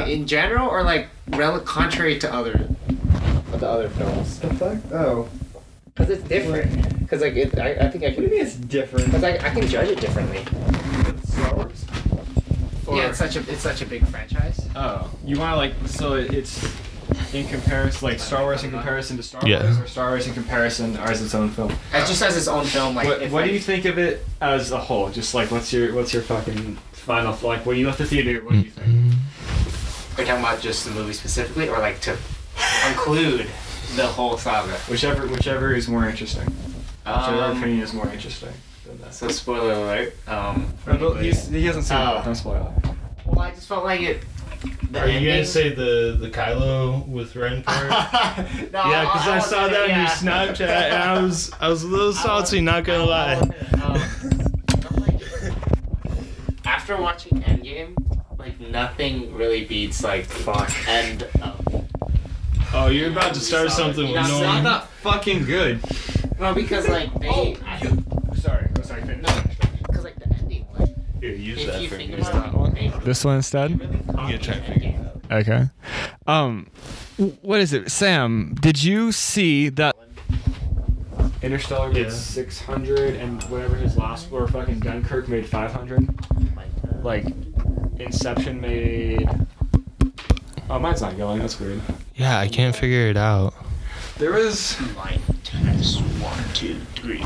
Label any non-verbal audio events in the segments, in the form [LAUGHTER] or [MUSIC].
Like, in general, or like rel- contrary to other the other films? The fuck? Oh. Because it's different. Because like it, I, I think I What do can. you mean it's different? Because I, I can judge it differently. Star Wars? yeah, it's such a it's such a big franchise. Oh, you want to like so it's in comparison like Star Wars in comparison to Star Yeah. Wars or Star Wars in comparison or as its own film. It just has its own film. Like, what if, what like, do you think of it as a whole? Just like what's your what's your fucking final like when you left the theater? What do you hmm. think? Are you talking about just the movie specifically, or like to conclude the whole saga? Whichever whichever is more interesting. Whichever Um, opinion is more interesting. Than that. so spoiler alert. Um, for Uh, but anybody- he's, he hasn't seen Oh. it. Don't spoil it. well, I just felt like it. The Are you ending- gonna say the the Kylo with Ren [LAUGHS] part? no, yeah, because I, won't saw say that on your yeah. Snapchat, and I was I was a little [LAUGHS] salty. Not gonna lie. Um, [LAUGHS] after watching Endgame, like nothing really beats like Fuck. end of. Oh, you're about to start something with Yeah, It's so not Norman. that fucking good. No, because like [LAUGHS] they. Oh, Sorry. I'm sorry. Finish. No, because like the ending, like Here, use if that you for think me. about that one? they This one instead. really I'm gonna try and figure it out. Okay. Um, w- what is it, Sam? Did you see that Interstellar made Yeah. 600 and whatever his last or fucking Dunkirk made 500? Like, Inception made. Oh, mine's not going. That's weird. Yeah, I can't figure it out. There was. Line test one, two, three.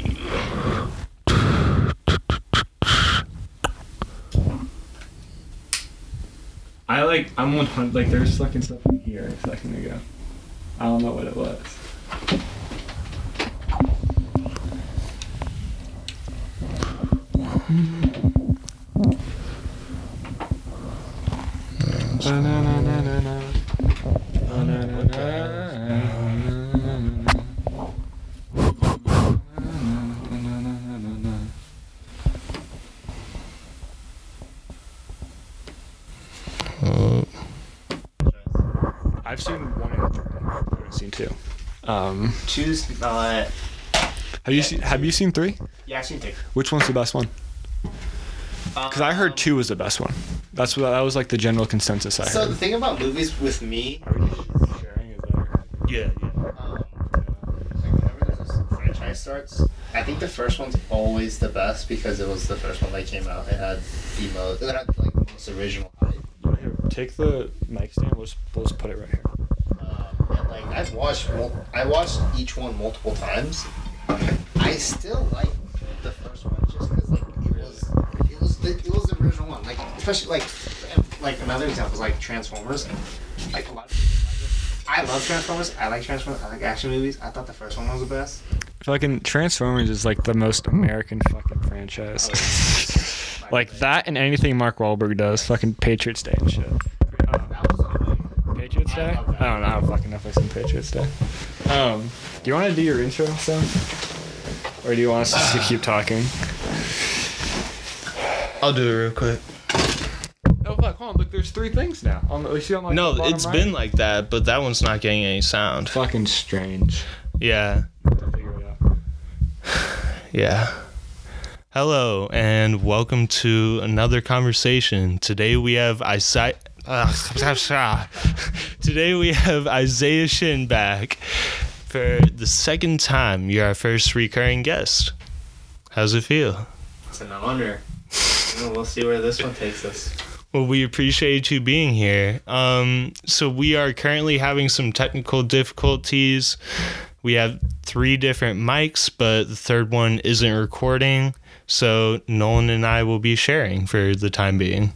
I like. I'm 100. Like, there's fucking stuff in here a second ago. I don't know what it was. Oh, I've seen one and three. I haven't seen two. Um, Choose. Uh, have you seen Have you seen three? yeah, I've seen two. Which one's the best one? Because I heard two was the best one. That's what that was like the general consensus I had. So the thing about movies with me, Are we just sharing? Is that? yeah, yeah. um, like whenever this franchise starts, I think the first one's always the best because it was the first one that came out. It had the most, it had like the most original hype. Here, take the mic stand. We'll just, we'll just put it right here. Um, and like I've watched, I watched each one multiple times. I still like the first one just because like it was, it was the, it was the original one. Like especially like, like another example is like Transformers. Like a lot. Of like. I love Transformers. I like Transformers. I like action movies. I thought the first one was the best. Fucking Transformers is like the most American fucking franchise. [LAUGHS] like that and anything Mark Wahlberg does. Fucking Patriots Day and shit. That was a Patriots Day? I don't know. I don't fucking know if I seen Patriots Day. Um, do you want to do your intro, Sam? Or do you want us to keep talking? I'll do it real quick. Oh! Hold on. Look, there's three things now. On the, you see on like, No, the bottom it's right? been like that, but that one's not getting any sound. fucking strange. Yeah, To figure it out. [SIGHS] yeah. Hello and welcome to another conversation. Today we have Isaiah. [LAUGHS] Today we have Isaiah Shin back for the second time. You're our first recurring guest. How's it feel? It's an honor. Well, [LAUGHS] we'll see where this one takes us. Well, we appreciate you being here. Um, so we are currently having some technical difficulties. We have three different mics, but the third one isn't recording. So Nolan and I will be sharing for the time being.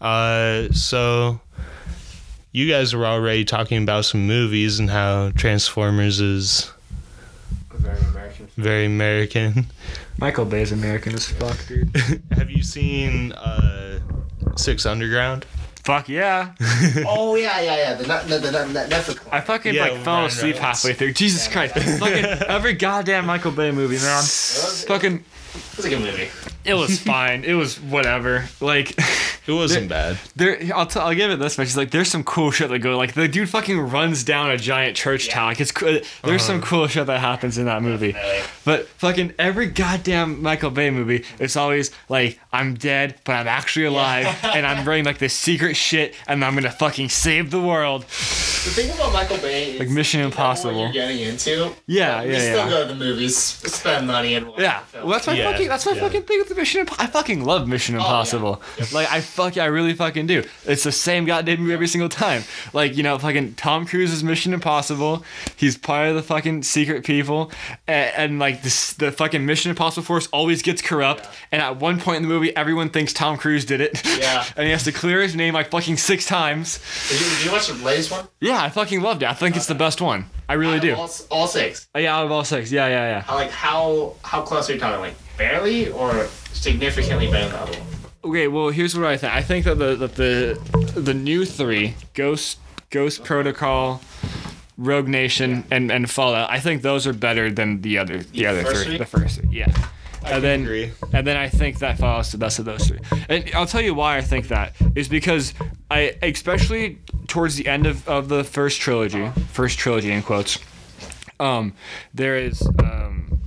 Uh, so you guys were already talking about some movies and how Transformers is Very American. very American. Michael Bay's American as fuck, dude. [LAUGHS] have you seen uh, Six Underground? fuck yeah. [LAUGHS] Oh yeah, yeah, yeah. The, the, the, the, the Netflix one. I fucking Yeah, like fell Ryan asleep Reynolds. halfway through. Jesus Christ. fucking every goddamn Michael Bay movie, man. Fucking It was a good movie. It was [LAUGHS] fine. It was whatever. Like It wasn't bad. there I'll t- I'll give it this much. It's like there's some cool shit that go like the dude fucking runs down a giant church tower. Like it's cool. There's some uh-huh. cool shit that happens in that movie. Definitely. But fucking every goddamn Michael Bay movie, it's always like I'm dead, but I'm actually alive, and I'm bringing like this secret shit, and I'm gonna fucking save the world. The thing about Michael Bay is Like Mission Impossible. You're getting into. Yeah, but we yeah, still yeah. go to the movies, spend money, and watch Yeah, the film. well, that's my Yeah, fucking that's my yeah. fucking thing with Mission. Imp- I fucking love Mission yeah. Impossible. Like I fuck I really fucking do. It's the same goddamn movie every single time. Like you know, fucking Tom Cruise is Mission Impossible. He's part of the fucking secret people, and, and like this, the fucking Mission Impossible force always gets corrupt. And at one point in the movie, everyone thinks Tom Cruise did it. Yeah. [LAUGHS] and he has to clear his name like fucking six times. Did you, did you watch the latest one? Yeah, I fucking loved it. I think it's the best one. I really do. All, all six. Uh, yeah, out of all six. Yeah, yeah, yeah. How, like how how close are you talking? Like barely or significantly better than the other one? Okay, well, here's what I think. I think that the that the the new three, Ghost Ghost Protocol, Rogue Nation, and and Fallout. I think those are better than the other the, other three. three? The first three, yeah. and then agree. and then I think that Fallout's the best of those three. And I'll tell you why I think that is because I especially towards the end of, of the first trilogy, first trilogy in quotes. Um, there is um,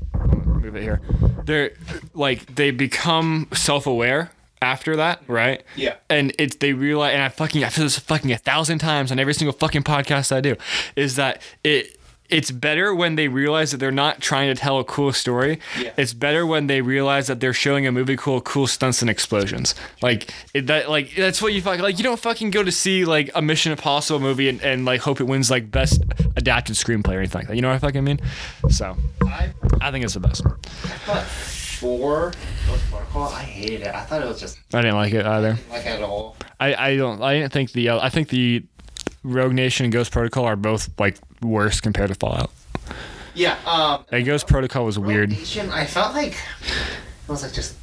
move it here. They're like they become self-aware after that, right? Yeah. And it's they realize, and I fucking I feel this fucking a thousand times on every single fucking podcast I do, is that it. It's better when they realize that they're not trying to tell a cool story. Yeah. It's better when they realize that they're showing a movie cool, cool stunts and explosions. Like it, that, like that's what you fucking like. You don't fucking go to see like a Mission Impossible movie and, and like hope it wins like best adapted screenplay or anything like that. You know what I fucking mean? So I I think it's the best. thought four Ghost Protocol. I hated it. I thought it was just I didn't like it either. like at all. I, I don't I didn't think the uh, I think the Rogue Nation and Ghost Protocol are both like worse compared to Fallout. Yeah. Um. Ghost Protocol was Rogue weird. Nation, I felt like it was like just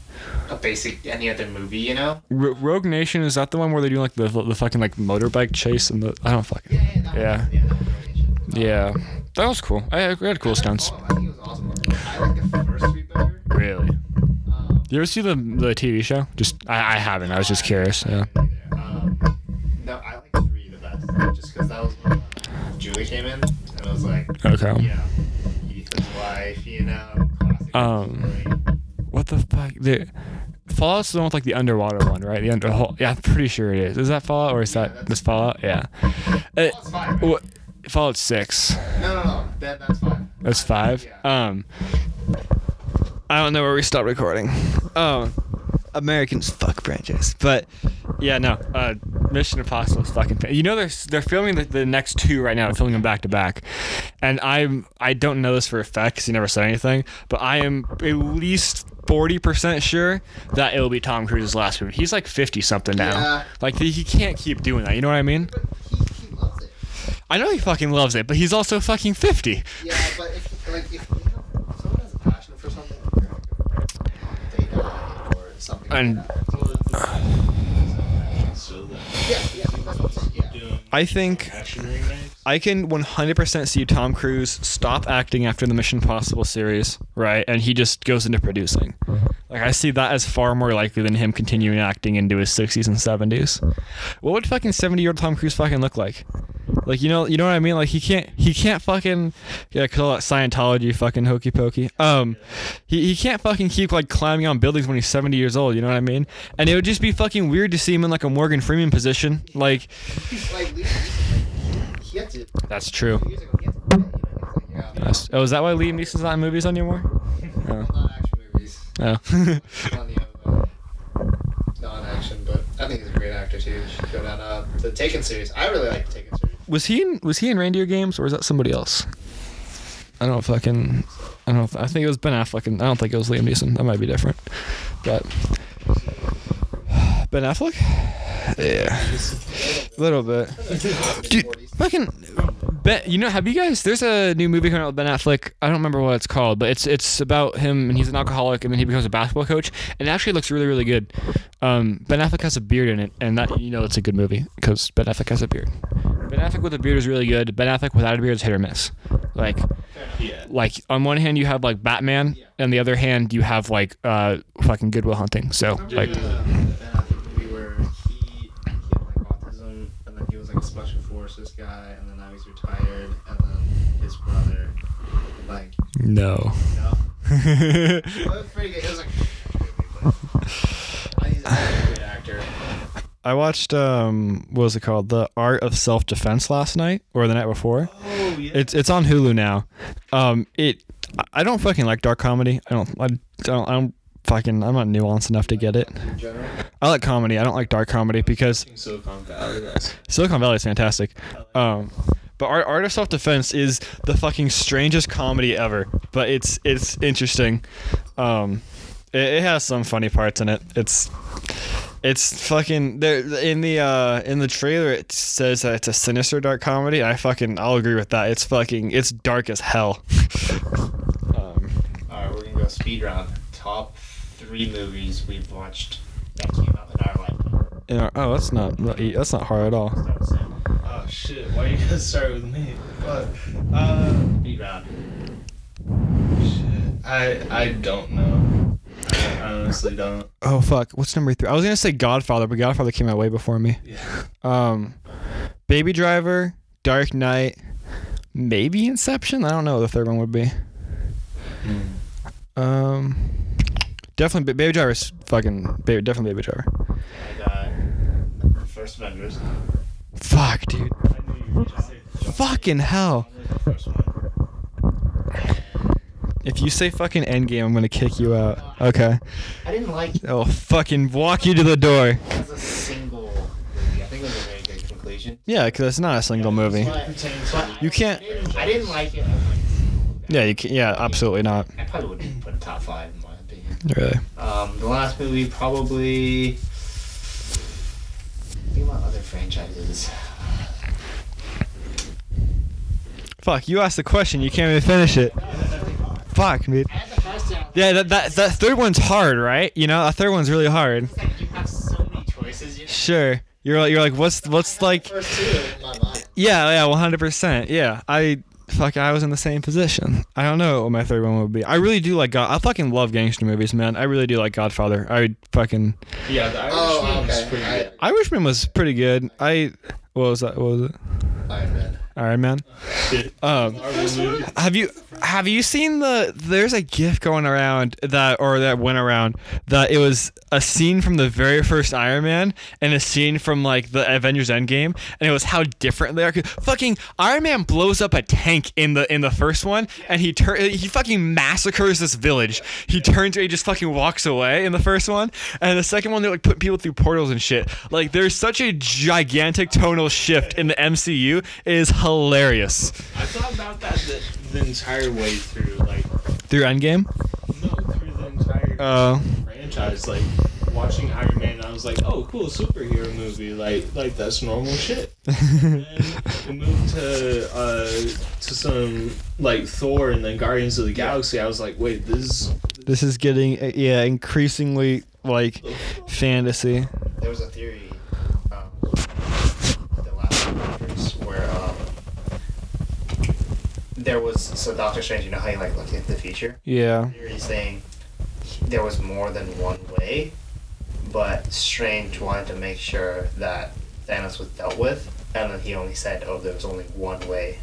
a basic any other movie, you know? R- Rogue Nation is that the one where they do like the the fucking like motorbike chase and the I don't fucking Yeah. Yeah. That Yeah. Was, yeah. That was Rogue Nation. yeah that was cool. I had, I had cool stunts. I think it was awesome. I like the first three better. Really. Um, You ever see the the TV show? Just I, I haven't. I was just curious. Yeah. Um, no, I like three the best, just because that was when Julie came in, and it was like, Okay. yeah, Ethan's wife, you know, classic. Um, story. What the fuck? The Fallout's the one with like the underwater one, right? The under. Yeah, I'm pretty sure it is. Is that Fallout or is Yeah, that this Fallout? Yeah. Uh, Fallout's five, right? what? Fallout six. No, no, no, that, that's five. That's five. Yeah. Um, I don't know where we stopped recording. Oh, Americans [LAUGHS] fuck franchise, but yeah, no. Uh, Mission Impossible is fucking. You know they're they're filming the, the next two right now. They're filming them back to back, and I'm I don't know this for a fact because he never said anything, but I am at least. Forty percent sure that it'll be Tom Cruise's last movie. He's like fifty something now. Yeah. Like he he can't keep doing that. You know what I mean? But he, he loves it. I know he fucking loves it, but he's also fucking fifty. Yeah, but [LAUGHS] if like if you know, if someone has a passion for something, you're not gonna- they die or something. And- like that. yeah, yeah, that's what I'm saying. Yeah. I think I can 100% see Tom Cruise stop acting after the Mission Impossible series, right? And he just goes into producing. Like I see that as far more likely than him continuing acting into his 60s and 70s. What would fucking 70-year-old Tom Cruise fucking look like? Like you know, you know what I mean? Like he can't, he can't fucking, yeah, call it Scientology, fucking hokey pokey. Um, he, he can't fucking keep like climbing on buildings when he's 70 years old. You know what I mean? And it would just be fucking weird to see him in like a Morgan Freeman position. Like Like, Liam Neeson, like, he had to. that's true. Years ago, he had to quit, you know, he was like, yeah, I'm Yes. Oh, is that why Liam Neeson's not in movies anymore? [LAUGHS] not on action movies. Oh. Non-action, [LAUGHS] but I think he's a great actor too. Should go down uh, the Taken series. I really like the Taken series. Was he in Was he in Reindeer Games or was that somebody else? I don't know if I can. I don't know. If, I think it was Ben Affleck, and I don't think it was Liam Neeson. That might be different, but Ben Affleck. Yeah, a little bit. Dude, fucking Ben. You know, have you guys? There's a new movie coming out with Ben Affleck. I don't remember what it's called, but it's it's about him and he's an alcoholic and then he becomes a basketball coach and it actually looks really really good. Um, ben Affleck has a beard in it, and that you know it's a good movie because Ben Affleck has a beard. Ben Affleck with a beard is really good. Ben Affleck without a beard is hit or miss. Like, Yeah. like on one hand you have like Batman, and the other hand you have like uh fucking Goodwill Hunting. So like, the Ben Affleck movie where he, he had like autism, and then he was like a special forces guy, and then now he's retired, and then his brother, like, no. you know, it was pretty good. It was like, I watched um what was it called? The Art of Self Defense last night or the night before. Oh yeah. It's it's on Hulu now. Um it I don't fucking like dark comedy. I don't I don't I don't fucking I'm not nuanced enough to get it. I like comedy. I don't like dark comedy because Silicon Valley. Silicon Valley is fantastic. Um, but Art, Art of Self Defense is the fucking strangest comedy ever. But it's it's interesting. Um, it, it has some funny parts in it. It's it's fucking there in the uh in the trailer. It says that it's a sinister dark comedy. I fucking I'll agree with that. It's fucking it's dark as hell. [LAUGHS] um, All right, we're gonna go speed round. Top three movies we've watched that came out in our lifetime. in our- oh, that's not that's not hard at all. Shit! Why you gotta start with me? Fuck. Uh, Speed round. shit. I I don't know. I honestly don't. Oh fuck, what's number three? I was gonna say Godfather, but Godfather came out way before me. Yeah. Um, Baby Driver, Dark Knight, maybe Inception. I don't know what the third one would be. Um, definitely Ba- Baby Driver's fucking baby, definitely Baby Driver. I got First Avengers. Fuck, dude. I knew you were gonna say Fucking hell. Only the first one. If you say fucking Endgame, I'm gonna kick you out. Okay. I didn't like it I'll fucking walk you to the door. as a single movie. I think it was a very good conclusion. Yeah, because it's not a single movie. But, You can't. I didn't, like it. like, Yeah, you can. Yeah, absolutely not. I probably wouldn't put a top five in my opinion. Really. Um, the last movie probably. Think about other franchises. Fuck, you asked the question. You can't even finish it. Fuck, dude. I had the first. Yeah, that, that that third one's hard, right? You know, that third one's really hard. It's like you have so many choices. You know? Sure. You're like you're like what's what's like First two in my mind. yeah yeah 100 percent yeah I fuck I was in the same position I don't know what my third one would be I really do like God I fucking love gangster movies man I really do like Godfather I fucking Yeah, the Irishman Oh, was okay. pretty I- good. Irishman was pretty good I what was that what was it Iron Man. Iron Man um Have you have you seen the there's a gif going around that or that went around that it was a scene from the very first Iron Man and a scene from like the Avengers Endgame and it was how different they are. Fucking Iron Man blows up a tank in the in the first one and he tur- he fucking massacres this village. He turns he just fucking walks away in the first one and the second one they're like put people through portals and shit. Like there's such a gigantic tonal shift in the MCU. It is hilarious. I thought about that the, the entire way through, like Through Endgame? no, through the entire Uh, franchise. Like watching Iron Man, I was like, oh, cool superhero movie. Like, like that's normal shit. [LAUGHS] and we moved to uh to some like Thor and then Guardians of the Galaxy. I was like, wait, this. this is getting uh, yeah increasingly like fantasy. There was a theory. Um, the last Avengers where um, there was so Doctor Strange. You know how he like looked into the future. Yeah. Theory saying there was more than one way, but Strange wanted to make sure that Thanos was dealt with, and then he only said, "Oh, there was only one way."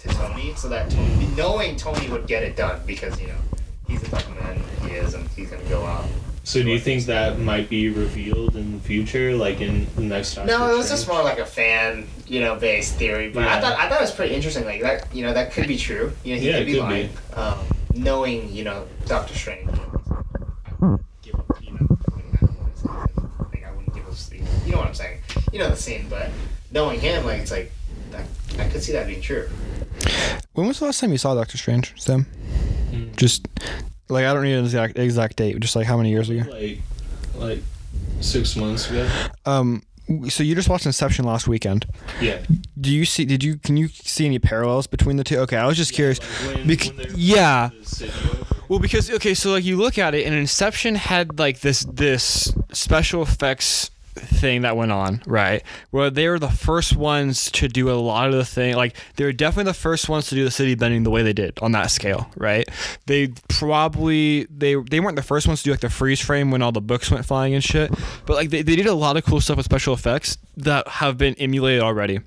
To Tony, so that Tony, knowing Tony would get it done because you know he's the of man he is, and he's gonna go out. So do you think that might be revealed in the future, like in the next? Doctor No, it was just more like a fan, you know, based theory. But I thought I thought it was pretty interesting. Like that, you know, that could be true. You know, he Yeah, could be could lying. Um, knowing, you know, Doctor Strange. I wouldn't give up, you know, like I wouldn't give us the, you know what I'm saying? You know the scene, but knowing him, like it's like, I, I could see that being true. When was the last time you saw Doctor Strange, Sam? Mm. Just like I don't need an exact exact date. Just like how many years ago? like like six months ago. Um. So you just watched Inception last weekend. Yeah. Do you see? Did you? Can you see any parallels between the two? Okay, I was just curious. Like when, Bec- when yeah. the city over. Well, because okay, so like you look at it, and Inception had like this this special effects thing that went on, right? Where they were the first ones to do a lot of the thing. Like they were definitely the first ones to do the city bending the way they did on that scale, right? They probably they they weren't the first ones to do like the freeze frame when all the books went flying and shit, but like they, they did a lot of cool stuff with special effects that have been emulated already.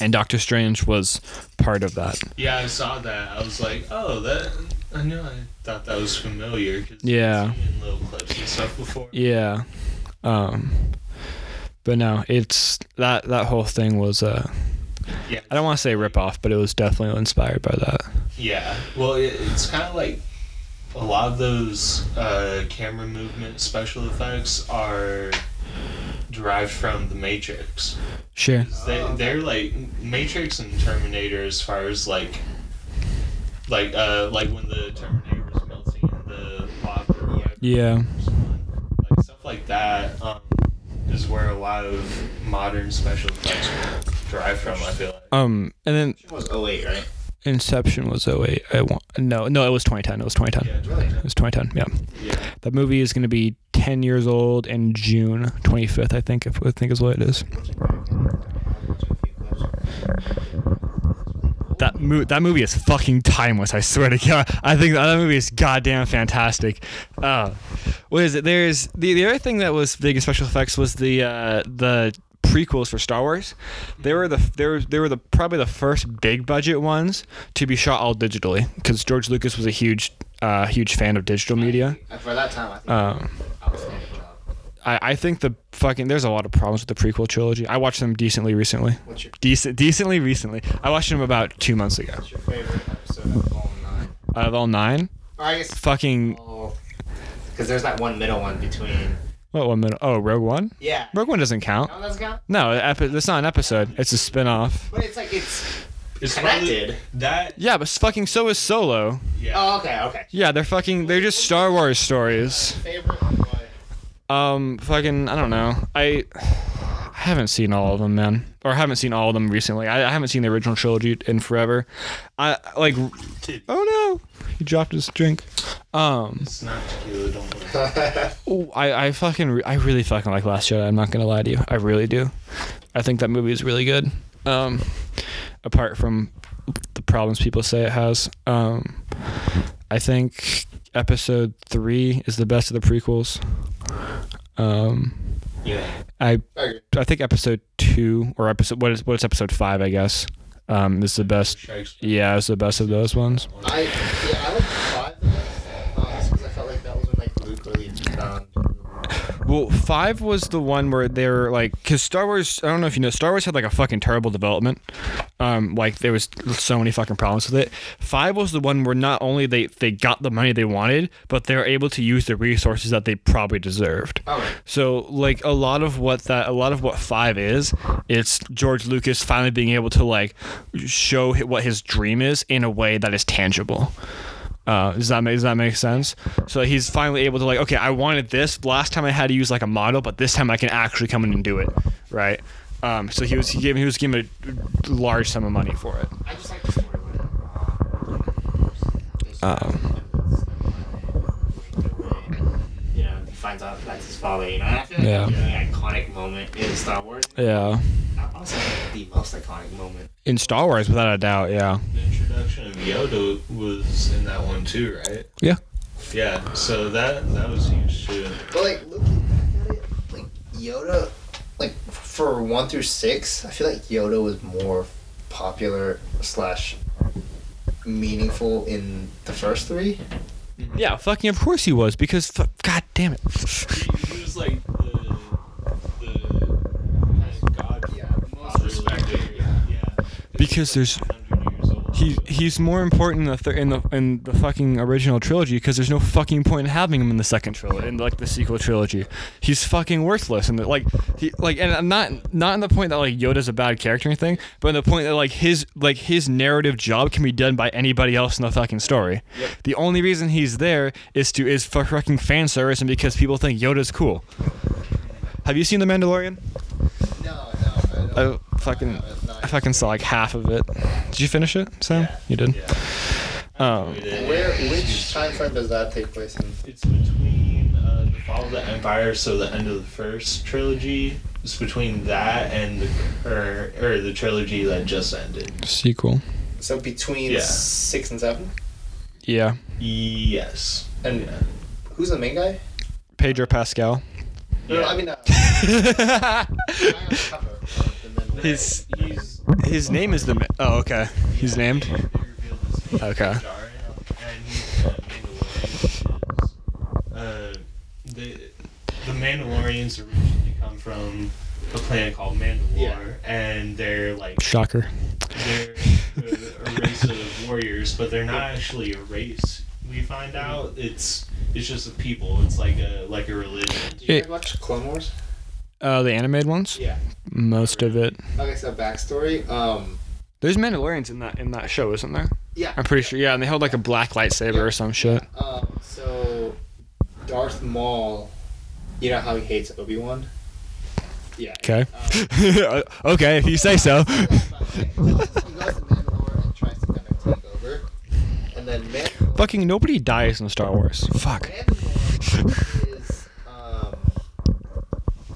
And Doctor Strange was part of that. Yeah, I saw that. I was like, oh, that. I knew I thought that was familiar. Cause Yeah. I've seen little clips and stuff before. Yeah. Um But no, it's that that whole thing was uh Yeah. I don't want to say rip off, but it was definitely inspired by that. Yeah. Well, it, it's kind of like a lot of those uh, camera movement special effects are derived from the Matrix. Sure. They, Oh, okay. they're like Matrix and Terminator as far as like like uh like when the Terminator was melting in the lava or whatever. Yeah. Like stuff like that um, is where a lot of modern special effects derive from. I feel like. Um and then It was 08, right? Inception was 08. I want no, no, it was 2010. It was 2010. Yeah, Really? It was 2010. Yeah. yeah. That movie is going to be 10 years old in June 25th, I think. I think is what it is. That mo- that movie is fucking timeless. I swear to God. I think that movie is goddamn fantastic. Uh, what is it? There's the the other thing that was big in special effects was the uh, the prequels for Star Wars. They were the they were they were the probably the first big budget ones to be shot all digitally because George Lucas was a huge uh, huge fan of digital media. For that time, I think Um. I, I think the fucking there's a lot of problems with the prequel trilogy. I watched them decently recently. What's your, Decent, decently recently. I watched them about two months ago. what's your favorite episode of all nine? Out of all nine, Or I guess fucking because there's that one middle one between. what one minute? Oh, Rogue One. Yeah. Rogue One doesn't count. No, doesn't count. No, epi- it's not an episode. It's a spin-off. But it's like it's It's connected. probably that. Yeah, but fucking so is Solo. Yeah. Oh, okay, okay. Yeah, they're fucking they're just Star Wars stories. Favorite and why? Um, fucking I don't know. I I haven't seen all of them, man. Or I haven't seen all of them recently. I, I haven't seen the original trilogy in forever. I like. Oh no! He dropped his drink. Um, It's not tequila. Don't worry. ooh, I I fucking re- I really fucking like Last Jedi. I'm not gonna lie to you. I really do. I think that movie is really good. Um, apart from the problems people say it has. Um, I think Episode three is the best of the prequels. Um, Yeah. I I think Episode two or episode what is what is Episode five? I guess. Um, is the best. Yeah, it's the best of those ones. I yeah, I like five the best. Uh, just because I felt like that was when like Luke really found. Well, five was the one where they were like, because Star Wars. I don't know if you know, Star Wars had like a fucking terrible development. Um, like there was so many fucking problems with it. Five was the one where not only they they got the money they wanted, but they were able to use the resources that they probably deserved. Oh. So like a lot of what that a lot of what five is, it's George Lucas finally being able to like show what his dream is in a way that is tangible. Uh, does that make does that make sense? So he's finally able to like, okay, I wanted this last time I had to use like a model, but this time I can actually come in and do it, right? Um, so he was he gave he was given a large sum of money for it. I just like. Um, you know, he finds out that's his father. You know, and I feel like Yeah. that's a iconic moment in Star Wars. Yeah, Honestly, the most iconic moment. In Star Wars, without a doubt. Yeah, The introduction of Yoda was in that one too, right? yeah. Yeah. So that that was huge too. But like looking back at it, like Yoda, like for one through six, I feel like Yoda was more popular slash meaningful in the first three. Yeah, fucking of course he was because fu- god damn it. He, he was like the the kind of god. Yeah, most respected. Yeah. Yeah. Because there's 100 years old. he he's more important in the in the in the fucking original trilogy because there's no fucking point in having him in the second trilogy in like the sequel trilogy. He's fucking worthless and like he like and I'm not not in the point that like Yoda's a bad character or anything, but in the point that like his like his narrative job can be done by anybody else in the fucking story. Yep. The only reason he's there is to is for fucking fan service and because people think Yoda's cool. Have you seen The Mandalorian? No, no, I. I fucking I have not. I fucking saw like half of it. Did you finish it, Sam? Yeah. You did. Yeah. Um, Where, which time frame does that take place in? It's between uh, the fall of the empire, so the end of the first trilogy. It's between that and the or, or the trilogy that just ended. Sequel. So between Yeah. six and seven. Yeah. Yes. And Yeah. who's the main guy? Pedro Pascal. No, no, Uh, I mean, uh, [LAUGHS] guy on the cover of the Mandalorian. His He's his name is the. Ma- oh, okay. He's They- named. they his Okay. Djarin, and he's uh, Mandalorian. Is, uh, the the Mandalorians originally come from a planet called Mandalore, Yeah. and they're like Shocker. they're a, a race of warriors, but they're not actually a race. We find out it's it's just a people. It's like a like a religion. Did you It- watch Clone Wars? Uh, the animated ones. Yeah. Most of it. Okay, so backstory. Um. There's Mandalorians in that in that show, isn't there? Yeah. I'm pretty sure. Yeah, and they held like a black lightsaber or some shit. Um. So, Darth Maul. You know how he hates Obi Wan. Yeah. Okay. Um, [LAUGHS] okay, if you say so. [LAUGHS] he goes to Mandalore and tries to kind of take over, and then Mandalore. Fucking nobody dies in Star Wars. Fuck. Mandalore is um,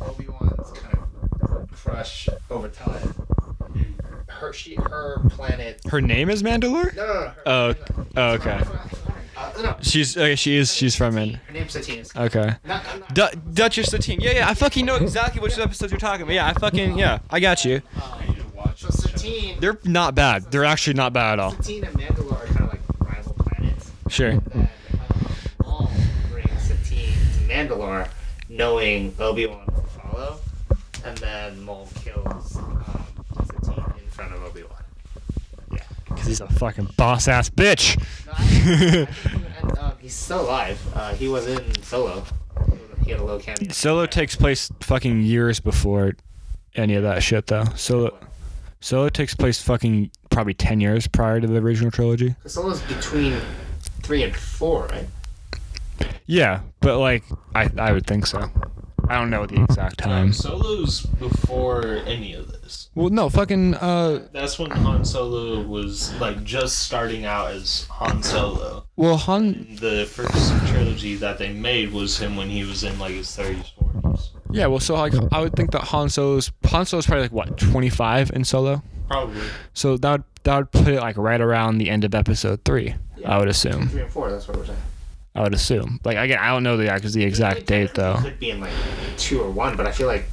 Obi Wan's kind of crush over time. Her she her planet. Her name is Mandalore. No, no, no. Her, Oh, oh, okay. Uh, no, She's okay. She is. She's from it. her name's Satine. Okay. Not, I'm not, Du- Duchess Satine. Yeah, yeah. I fucking know exactly which episodes you're talking about. Yeah, I fucking yeah. I got you. so Satine. They're not bad. They're actually not bad at all. Satine and Mandalore are kind of like rival planets. Sure. Then um, Maul brings Satine to Mandalore, knowing Obi Wan will follow, and then Maul kills um, Satine in front of Obi Wan. Yeah, because he's a fucking boss ass bitch. No, I- I and, um, he's still alive. Uh, he was in Solo. He had a low cameo. Solo takes place fucking years before any of that shit though. Solo Solo takes place fucking probably 10 years prior to the original trilogy. Solo's between three and four, right? Yeah, but like I I would think so. I don't know the exact time. Solo's before any of this. Well, no, fucking uh That's when Han Solo was like just starting out as Han Solo. well Han And the first trilogy that they made was him when he was in like his 30s, 40s. Yeah, well so like I would think that Han Solo's Han Solo's probably like what, 25 in Solo? Probably. So that would, that would put it like right around the end of episode 3. I would assume. Three and four. That's what we're saying. I would assume. Like again, I don't know the the exact date though. Could be in like two or one, but I feel like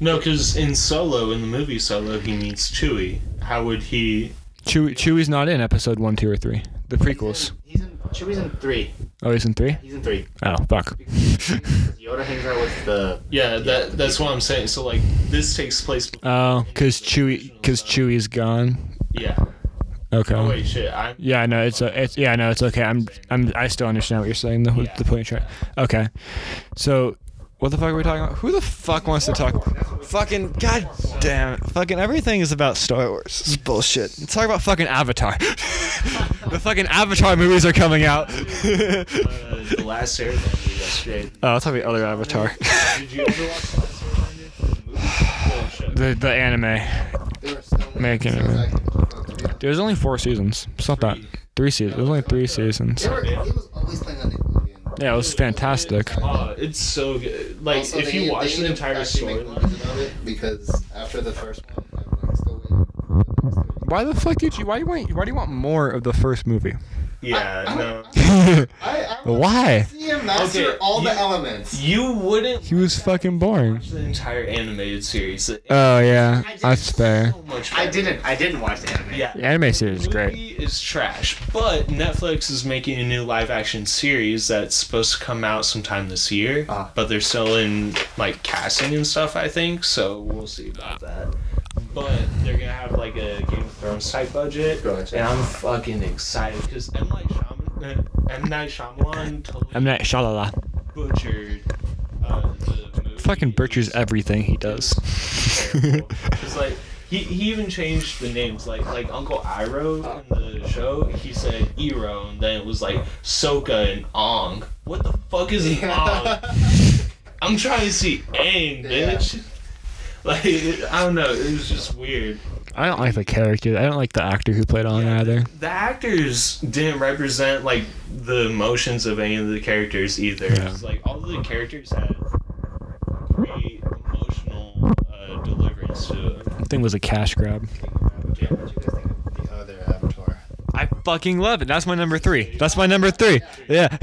No, because in Solo, in the movie Solo, he meets Chewie. How would he? Chewie Chewie's not in episode 1, 2 or 3. The prequels. He's in. Chewie's in three. Oh, he's in 3? He's in three. Oh, fuck. Yoda hangs out with the. Yeah, that that's what I'm saying. So like, this takes place. Oh, cuz Chewie cuz Chewie's gone. Yeah. Okay. Oh wait, shit. I'm. Yeah, no, it's a, it's yeah, no, it's okay. I'm I'm I still understand what you're saying. The Yeah. the point you're. Okay, so what the fuck are we talking about? Who the fuck wants to talk? Fucking god damn it! Fucking everything is about Star Wars. This is bullshit. Let's talk about fucking Avatar. [LAUGHS] the fucking Avatar movies are coming out. Uh, [LAUGHS] the last Airbender yesterday. oh, I'll talk about other Avatar. Did you ever watch the? The movie? The [SIGHS] show? the the anime. There were so many Making it. I can focus on. There's only four seasons. It's not that. Three seasons. There's only three seasons. They were, it was always playing on Nickelodeon. Yeah, it was fantastic. Oh, it's so good. Like Also, if you watch the entire actually storyline. about it because after the first one, I'm still waiting for the next movie. Why the fuck did you? Why do you want? Why do you want more of the first movie? Yeah, I- no. I, I want Why? see him master Okay, all the you- elements. You wouldn't He was fucking boring. watch the entire animated series. Oh yeah, I that's fair. so much I didn't. I didn't watch the anime. Yeah. The anime series is The great. movie is trash, but Netflix is making a new live action series that's supposed to come out sometime this year. Ah. But they're still in like casting and stuff, I think. So we'll see about that. But they're gonna have like a Game of Thrones type budget, Gotcha. and I'm fucking excited because M Night Shyamalan, M Night Shyamalan totally I'm not shalala. butchered uh, the movie. Fucking butchers everything he does. Because [LAUGHS] like he, he even changed the names. Like like Uncle Iroh in the show, he said Iro, and then it was like Soka and Ong. What the fuck is an Ong? [LAUGHS] I'm trying to see Aang, Yeah. [LAUGHS] Like I don't know, it was just weird. I don't like the character. I don't like the actor who played on either. The actors didn't represent like the emotions of any of the characters either. Yeah. It's like all the characters had great emotional uh, deliverance to them. Thing was a cash grab. What did you guys think of the other Avatar? I fucking love it. That's my number three. That's my number three. Yeah.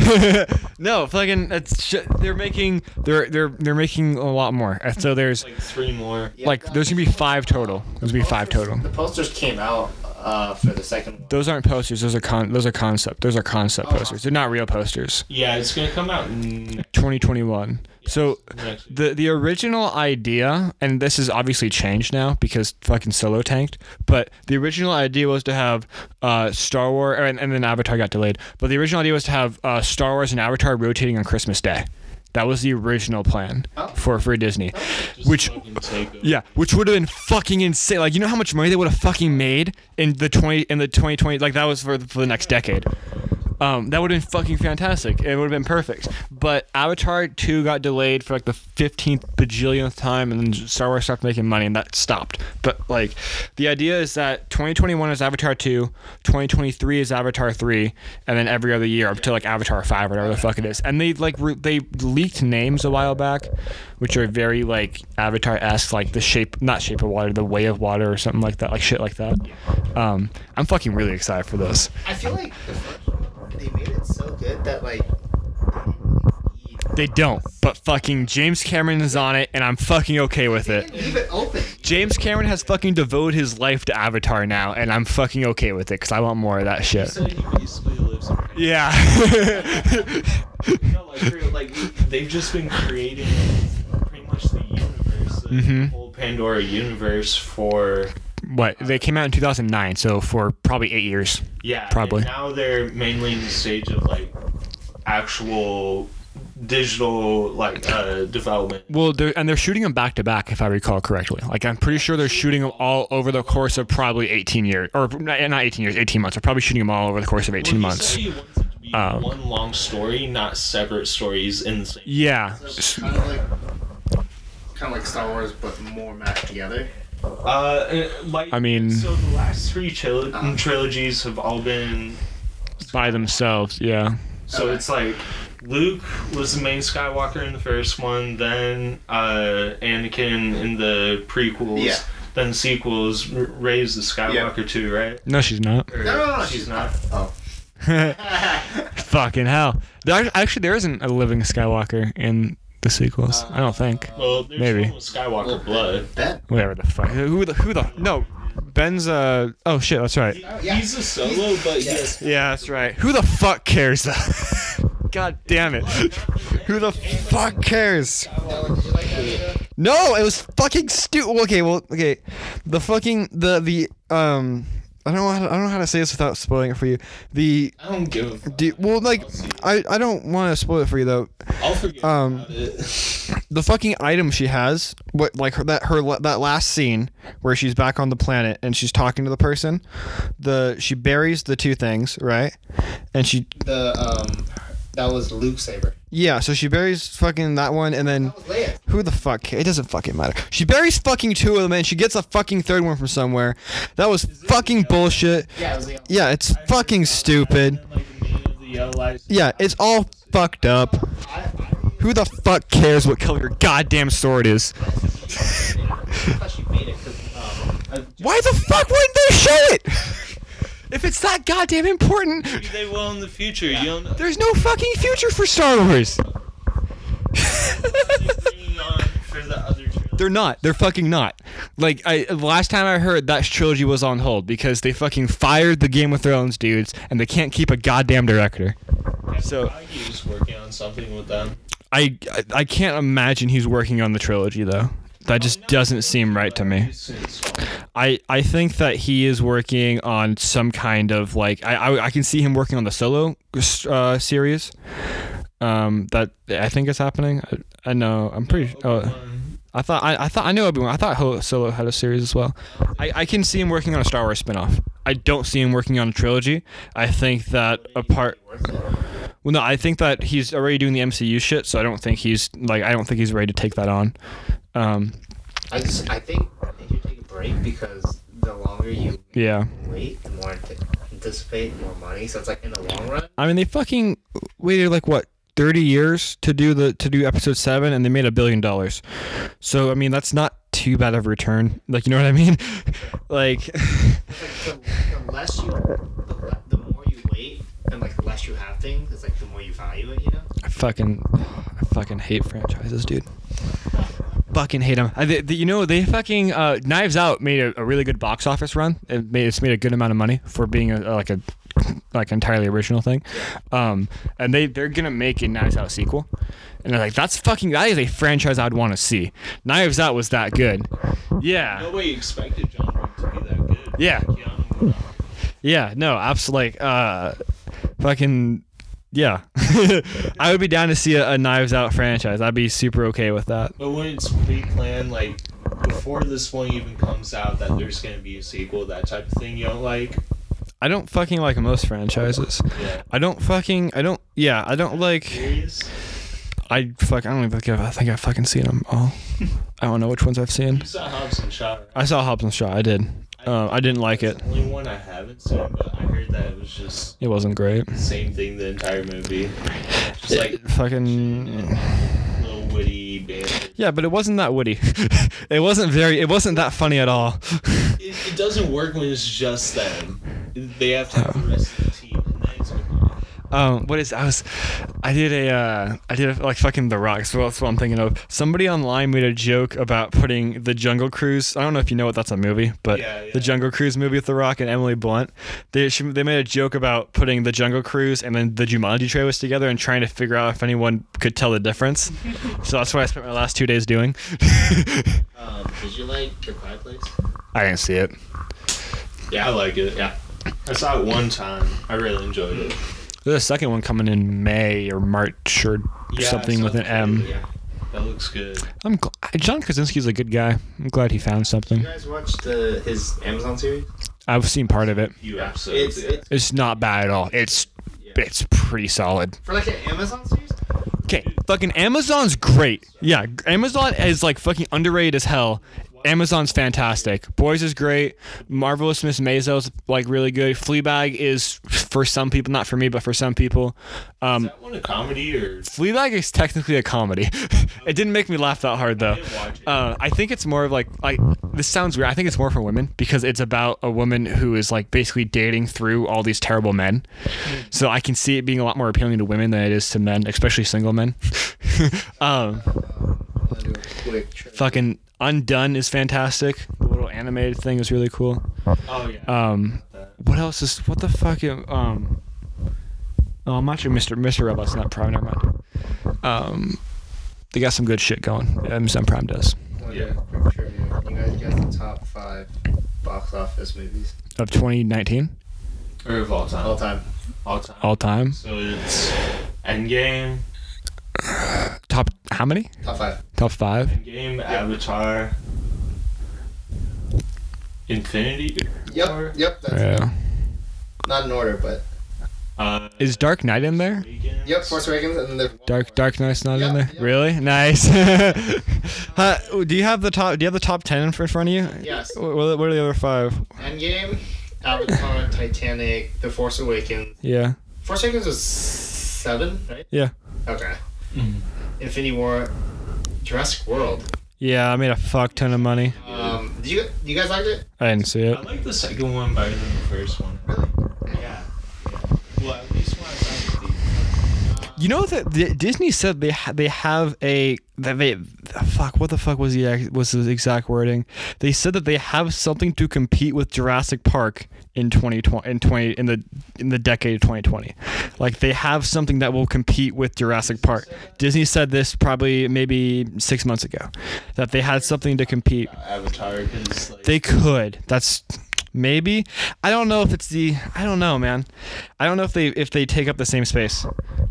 [LAUGHS] no, fucking. It's sh- they're making they're they're they're making a lot more. And So there's Like three more. Like there's gonna be five total. There's gonna be five total. The posters came out uh, for the second one. Those aren't posters. Those are con. Those are concept. Those are concept Oh. posters. They're not real posters. Yeah, it's gonna come out in 2021. So next the the original idea, and this is obviously changed now because fucking Solo tanked. But the original idea was to have uh, Star Wars, and, and then Avatar got delayed. But the original idea was to have uh, Star Wars and Avatar rotating on Christmas Day. That was the original plan Oh. for for Disney. Which- fucking take over. Yeah, which would have been fucking insane. Like, you know how much money they would have fucking made in the twenty in the twenty twenty. Like that was for for the next decade. Um, that would have been fucking fantastic. It would have been perfect. But Avatar two got delayed for like the fifteenth bajillionth time, and then Star Wars stopped making money, and that stopped. But like, the idea is that twenty twenty one is Avatar two, 2023 is Avatar three, and then every other year up to like Avatar five, or whatever the fuck it is. And they like re- they leaked names a while back, which are very like Avatar esque, like the shape, not shape of water, the way of water, or something like that, like shit like that. Um, I'm fucking really excited for this. I feel like the first one, they made it so good that like They don't, but fucking James Cameron is on it, and I'm fucking okay with it. didn't leave it open. James Cameron has fucking devoted his life to Avatar now, and I'm fucking okay with it because I want more of that shit. So he basically lives in Yeah. [LAUGHS] No, like, like they've just been creating pretty much the universe, the Mhm. whole Pandora universe for what? They came out in 2009, so for probably eight years. yeah. Probably. and now they're mainly in the stage of like actual digital like uh development. Well, they're, and they're shooting them back to back, if I recall correctly. Like I'm pretty sure they're shooting them all over the course of probably 18 years, or not not 18 years, 18 months. They're probably shooting them all over the course of 18 Well, months. said he wants it to be Um, one long story, not separate stories in the same. Yeah. Kind of like, kind of like Star Wars, but more mashed together. Uh, like I mean- so the last three trilo- Uh-huh. trilogies have all been By themselves, yeah. So Okay. it's like Luke was the main Skywalker in the first one, then uh, Anakin in the prequels, Yeah. then sequels. R- Rey's the Skywalker too, right? No, she's not. Or No, no, no, she's she's not. Oh. [LAUGHS] Fucking hell. There, actually, there isn't a living Skywalker in the sequels. I don't think. Well, there's Maybe. one with Skywalker blood. Ben. Whatever the fuck. Who the who the no. Ben's uh oh shit, that's right. Yeah. He's a solo, but yes. Yeah, that's right. Who the fuck cares? [LAUGHS] God damn it. Who the fuck cares? Noah, did you like that video? No, it was fucking stupid. Okay, well, okay. The fucking the the um I don't know how to, I don't know how to say this without spoiling it for you. The I don't give a fuck. do, well like I I don't want to spoil it for you though. I'll forget um, about it. [LAUGHS] the fucking item she has, what like her that her that last scene where she's back on the planet and she's talking to the person, the she buries the two things right, and she The um, that was Luke Saber. Yeah so she buries fucking that one and then who the fuck it doesn't fucking matter. She buries fucking two of them and she gets a fucking third one from somewhere. That was fucking bullshit. Yeah. Yeah, it's fucking stupid. Yeah, it's all fucked up. Who the fuck cares what color your goddamn sword is? [LAUGHS] Why the fuck wouldn't they show it? [LAUGHS] If it's that goddamn important, Maybe they will in the future. You don't know. there's no fucking future for Star Wars. Bringing on for the other trilogy. They're not. They're fucking not. Like I last time I heard that trilogy was on hold because they fucking fired the Game of Thrones dudes and they can't keep a goddamn director. So- Feige is working on something with them. I I, I can't imagine he's working on the trilogy though. That just doesn't seem right to me. I, I think that he is working on some kind of like I, I, I can see him working on the solo uh, series. Um, that I think is happening. I, I know. I'm pretty. Oh, I thought I, I thought I knew Obi Wan. I thought Ho- Solo had a series as well. I, I can see him working on a Star Wars spinoff. I don't see him working on a trilogy. I think that apart. Well, no, I think that he's already doing the MCU shit, so I don't think he's like I don't think he's ready to take that on. Um, I just I think they should take a break because the longer you yeah. wait, the more anticipate more money. So it's like in the long run. I mean, they fucking waited like what thirty years to do the to do episode seven, and they made a billion dollars. So I mean, that's not too bad of a return. Like you know what I mean? [LAUGHS] like, It's [LAUGHS] like the, the less you, the, the more you wait, and like the less you have things, it's like the more you value it. You know. I fucking, I fucking hate franchises, dude. fucking hate them. I, they, they- you know, they fucking uh, Knives Out made a, a really good box office run. It made it's made a good amount of money for being a, like a like entirely original thing. Um, and they they're gonna make a Knives Out sequel, and they're like, that's fucking that is a franchise I'd want to see. Knives Out was that good. Yeah. Nobody expected John Wick to be that good. Yeah. Yeah, no, absolutely. Like, uh, fucking, yeah. [LAUGHS] I would be down to see a, a Knives Out franchise. I'd be super okay with that. But when it's pre-planned, like before this one even comes out, that there's gonna be a sequel, that type of thing, you don't like. I don't fucking like most franchises. Yeah. I don't fucking, I don't, yeah, I don't like, Serious? I fuck, I don't even think I've, I think I've fucking seen them all. [LAUGHS] I don't know which ones I've seen. You saw Hobbs and Shaw. Right? I saw Hobbs and Shaw. I did. Uh, I didn't like it. Only one I haven't seen, but I heard that it was just It wasn't great. the same thing the entire movie. Just like fucking. little witty banter. Yeah, but it wasn't that witty. [LAUGHS] it wasn't very. It wasn't that funny at all. It, it doesn't work when it's just them. They have to have the rest of the [LAUGHS] team, and then it's okay. Um, what is I was, I did a, uh, I did a, like fucking The Rock. So that's what I'm thinking of. Somebody online made a joke about putting the Jungle Cruise. I don't know if you know what that's a movie, but Yeah, yeah. the Jungle Cruise movie with The Rock and Emily Blunt. They she, they made a joke about putting the Jungle Cruise and then the Jumanji trailers together and trying to figure out if anyone could tell the difference. [LAUGHS] so that's what I spent my last two days doing. [LAUGHS] Um, did you like The Quiet Place? I didn't see it. Yeah, I like it. Yeah. I saw it one time. I really enjoyed it. There's a second one coming in May or March or Yeah, something with an M. Yeah. That looks good. I'm gl- John Krasinski's a good guy. I'm glad he found something. You guys watched the his Amazon series? I've seen part of it. You Yeah, episodes. it's, it's It's not bad at all. It's yeah. it's pretty solid. for like an Amazon series. Okay, fucking Amazon's great. Yeah, Amazon is like fucking underrated as hell. Amazon's fantastic. Boys is great. Marvelous Miss Maisel's like really good. Fleabag is for some people, not for me, but for some people. Um, Is that one a comedy or? Fleabag is technically a comedy. [LAUGHS] it didn't make me laugh that hard though. I didn't watch it. Uh, I think it's more of like like this sounds weird. I think it's more for women because it's about a woman who is like basically dating through all these terrible men. So I can see it being a lot more appealing to women than it is to men, especially single men. [LAUGHS] um, I'll do a quick fucking Undone is fantastic. The little animated thing is really cool. oh yeah. Um, what else is what the fuck? Um, oh, I'm watching Mr. Mr. Robot's not Prime. Never mind. Um, they got some good shit going. Amazon Prime does. Yeah. a quick trivia. You guys guess the top five box office movies Of 2019, or of all time. all time. All time. all time. So it's Endgame, Top how many? Top five. Top five. Endgame, Avatar, Infinity. War, Yep. Yep. That's Yeah. not in order, but Uh, Is Dark Knight in there? Awakens. yep. Force Awakens, and then there's Dark more. Dark Knight's not in there. yep. Really? Nice. [LAUGHS] huh, do you have the top? Do you have the top ten in front of you? Yes. What, what are the other five? Endgame, Avatar, [LAUGHS] Titanic, The Force Awakens. Yeah. Force Awakens was seven, right? Yeah. Okay. Mhm. Infinity War, Jurassic World. Yeah, I made a fuck ton of money. Um, do you you guys liked it? I didn't see it. I like the second one better than the first one. Really? Yeah. Well, at least when I saw it. You know that the, Disney said they ha- they have a that they fuck what the fuck was the ex- was the exact wording? They said that they have something to compete with Jurassic Park in 2020 in 20 in the in the decade of 2020. Like they have something that will compete with Jurassic Park. Disney said this probably maybe 6 months ago that they had something to compete. Avatar, They could. That's maybe. I don't know if it's the. I don't know, man. I don't know if they if they take up the same space.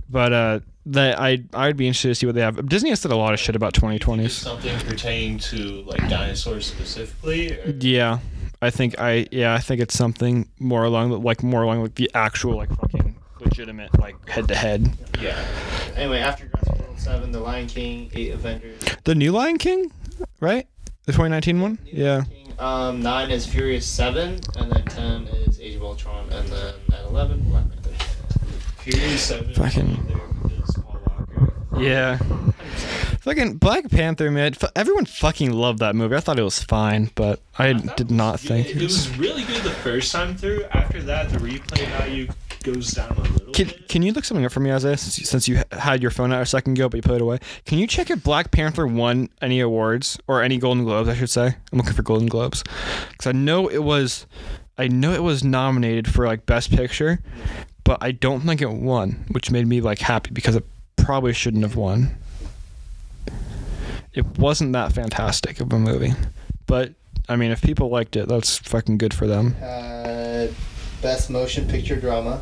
But uh, that I I'd be interested to see what they have. Disney has said a lot of shit about Is 2020s. something pertaining to like dinosaurs specifically? Or? Yeah, I think I yeah I think it's something more along the, like more along like the actual like fucking legitimate like head to head. Yeah. Anyway, after Jurassic World seven, The Lion King, eight Avengers. The new Lion King, right? The 2019 one. Yeah. King, um, nine is Furious seven, and then ten is Age of Ultron, and then at eleven Black Panther. Furious Seven. Fucking- on there because Paul Walker. Yeah. Fucking Black Panther, man. Everyone fucking loved that movie. I thought it was fine, but I I did not was think good. it was really good the first time through. After that, the replay value goes down a little Can, bit. can you look something up for me, Isaiah? Since you, since you had your phone out a second ago, but you put it away. Can you check if Black Panther won any awards or any Golden Globes? I should say. I'm looking for Golden Globes because I know it was, I know it was nominated for like Best Picture, but I don't think it won, which made me like happy because it probably shouldn't have won. It wasn't that fantastic of a movie, but I mean, if people liked it, that's fucking good for them. Uh, best motion picture drama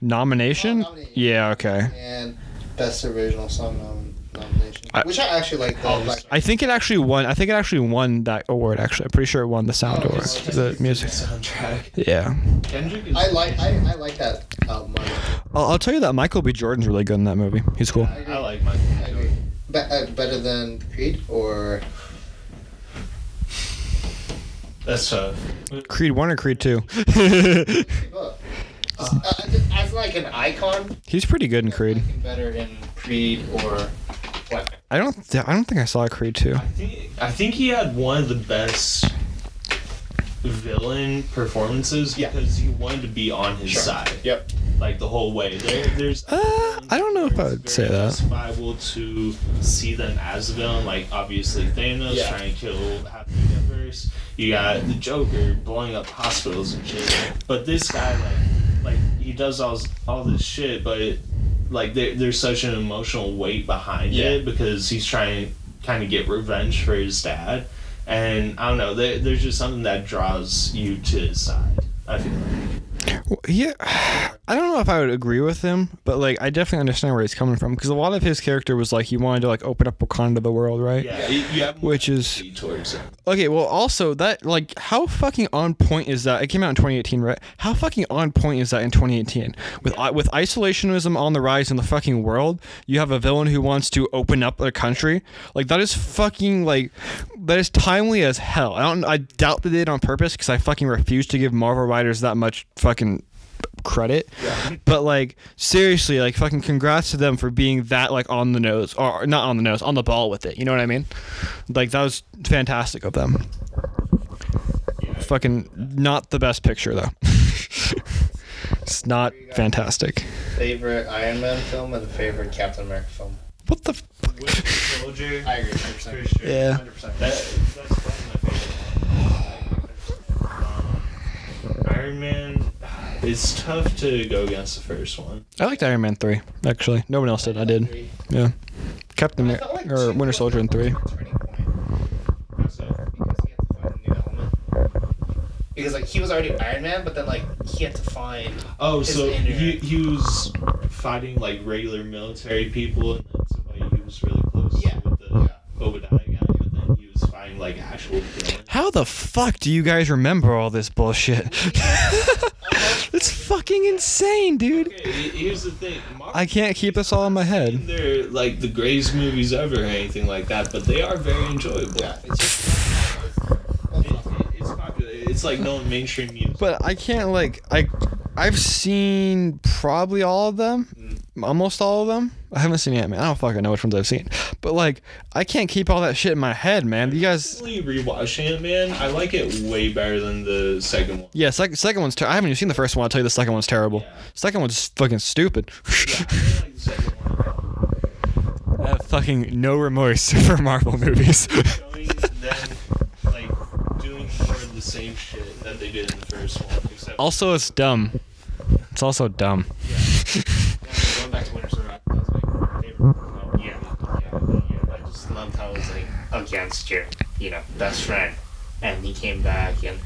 Nomination? Oh. Yeah, okay. and best original song nom- nomination, I- which I actually like. The, like I think it actually won. I think it actually won that award. Actually, I'm pretty sure it won the sound Oh, award, it's the music. soundtrack. Yeah, Kendrick is I like I, I like that album. I, I'll, I'll tell you that Michael B. Jordan's really good in that movie. He's cool. I like my. I agree. Be- uh, better than Creed or That's tough. Creed one or Creed two? [LAUGHS] [LAUGHS] uh, uh, as like an icon. He's pretty good in Creed. liking Better in Creed or what? I don't. Th- I don't think I saw Creed two. I think I think he had one of the best villain performances Yeah. because he wanted to be on his Sure. side Yep. like the whole way. There, there's Uh, I don't know if I where would say very that. justifiable to see them as a villain. Like obviously Thanos Yeah. trying to kill half the universe. You got the Joker blowing up hospitals and shit. But this guy like like he does all all this shit, but it, like there, there's such an emotional weight behind Yeah. it because he's trying to kind of get revenge for his dad. And I don't know, there, there's just something that draws you to his side. I feel like. Yeah, I don't know if I would agree with him, but like I definitely understand where he's coming from because a lot of his character was like he wanted to like open up Wakanda to the world, right? Yeah, you you have more Which is- empathy towards him. Okay, well, also that like how fucking on point is that? It came out in 2018, right? How fucking on point is that in 2018? With i- with isolationism on the rise in the fucking world, you have a villain who wants to open up a country. Like that is fucking like that is timely as hell. I don't. I doubt they did it on purpose because I fucking refuse to give Marvel writers that much fucking credit. But like seriously, like fucking congrats to them for being that like on the nose or not on the nose, on the ball with it. You know what I mean? Like that was fantastic of them. Fucking not the best picture though. [LAUGHS] it's not fantastic. Favorite Iron Man film and favorite Captain America film. What the fuck? Winter Soldier. I agree, 100%. Sure. Yeah. 100%. That, that's my favorite. Um, Iron Man. It's tough to go against the first one. I liked Iron Man 3, actually. No one else did. I did. Yeah. Captain America like or Winter Soldier in 3. a turning point. Because he had to find a new element. Because like he was already Iron Man, but then like he had to find Oh, His so he, he was fighting like regular military people, and then somebody he was really close Yeah. to with the Obadiah guy, but then he was fighting like actual villains. How the fuck do you guys remember all this bullshit? [LAUGHS] it's fucking insane, dude. Okay, here's the thing. Marvel I can't keep this all in my head. They're like the greatest movies ever or anything like that, but they are very enjoyable. Yeah, it's just It, it, it's popular. It's like no mainstream music. But I can't like I I've seen probably all of them, mm. almost all of them. I haven't seen Ant Man. I don't fucking know which ones I've seen. But like I can't keep all that shit in my head, man. You guys. Recently rewatching it, man, I like it way better than the second one. Yeah, second second one's. Ter- I haven't even seen the first one. I'll tell you the second one's terrible. Yeah. Second one's fucking stupid. Yeah, I like the second one. [LAUGHS] I have fucking no remorse [LAUGHS] for Marvel movies. Showing them [LAUGHS] like doing more of the same shit that they did in the first one, except also, it's dumb. It's also dumb. going back to Winter Soldier. That was my favorite. film. Yeah, yeah, yeah. I just loved how it was like against your, you know, best friend, and he came back, and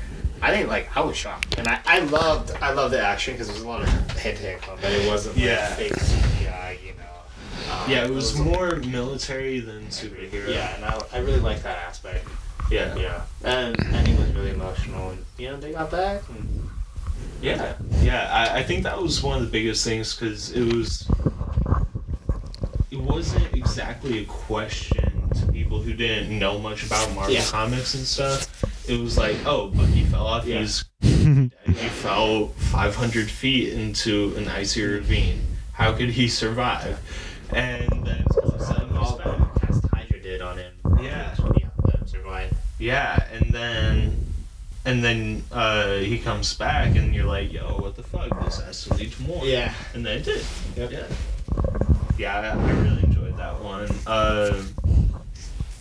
I didn't like. I was shocked, and I, I loved, I loved the action because there was a lot of head to head combat. But it wasn't like Yeah. fake CGI, you know. Um, yeah, it was more military than superhero. Yeah, and I, I really liked that aspect. yeah, Yeah, and and he was really emotional, and you know they got back. And, yeah, yeah. I, I think that was one of the biggest things because it was. It wasn't exactly a question to people who didn't know much about Marvel Yeah. comics and stuff. It was like, oh, Bucky fell off. Yeah. He's [LAUGHS] he fell 500 feet into an icy ravine. How could he survive? And then all of a sudden he's all back. the test Hydra did on him. Yeah. him survive. Yeah, and then and then uh, he comes back, and you're like, "Yo, what the fuck? This has to lead to more." Yeah. and then it did. Yep. Yeah, yeah, I, I really enjoyed that one. Uh,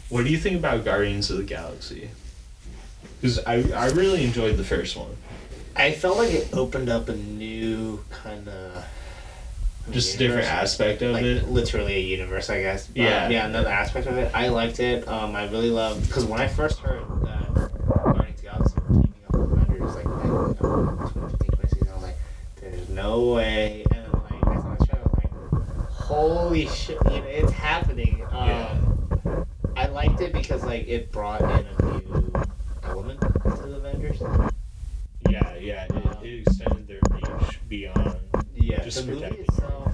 what do you think about Guardians of the Galaxy? Because I I really enjoyed the first one. I felt like it opened up a new kind of. Just a different aspect of like it. literally a universe, I guess. Um, Yeah. yeah, another aspect of it. I liked it. Um, I really loved because when I first heard that Guardians of the Galaxy were teaming up with Avengers, like back in 2015, 2016, I was like, "There's no way!" And then like I saw the trailer, I was like, "Holy shit! You know, it's happening." Um, Yeah. I liked it because like it brought in a new element to the Avengers. Yeah, yeah, it, it extended their reach beyond. Yeah, Just the movie protecting itself.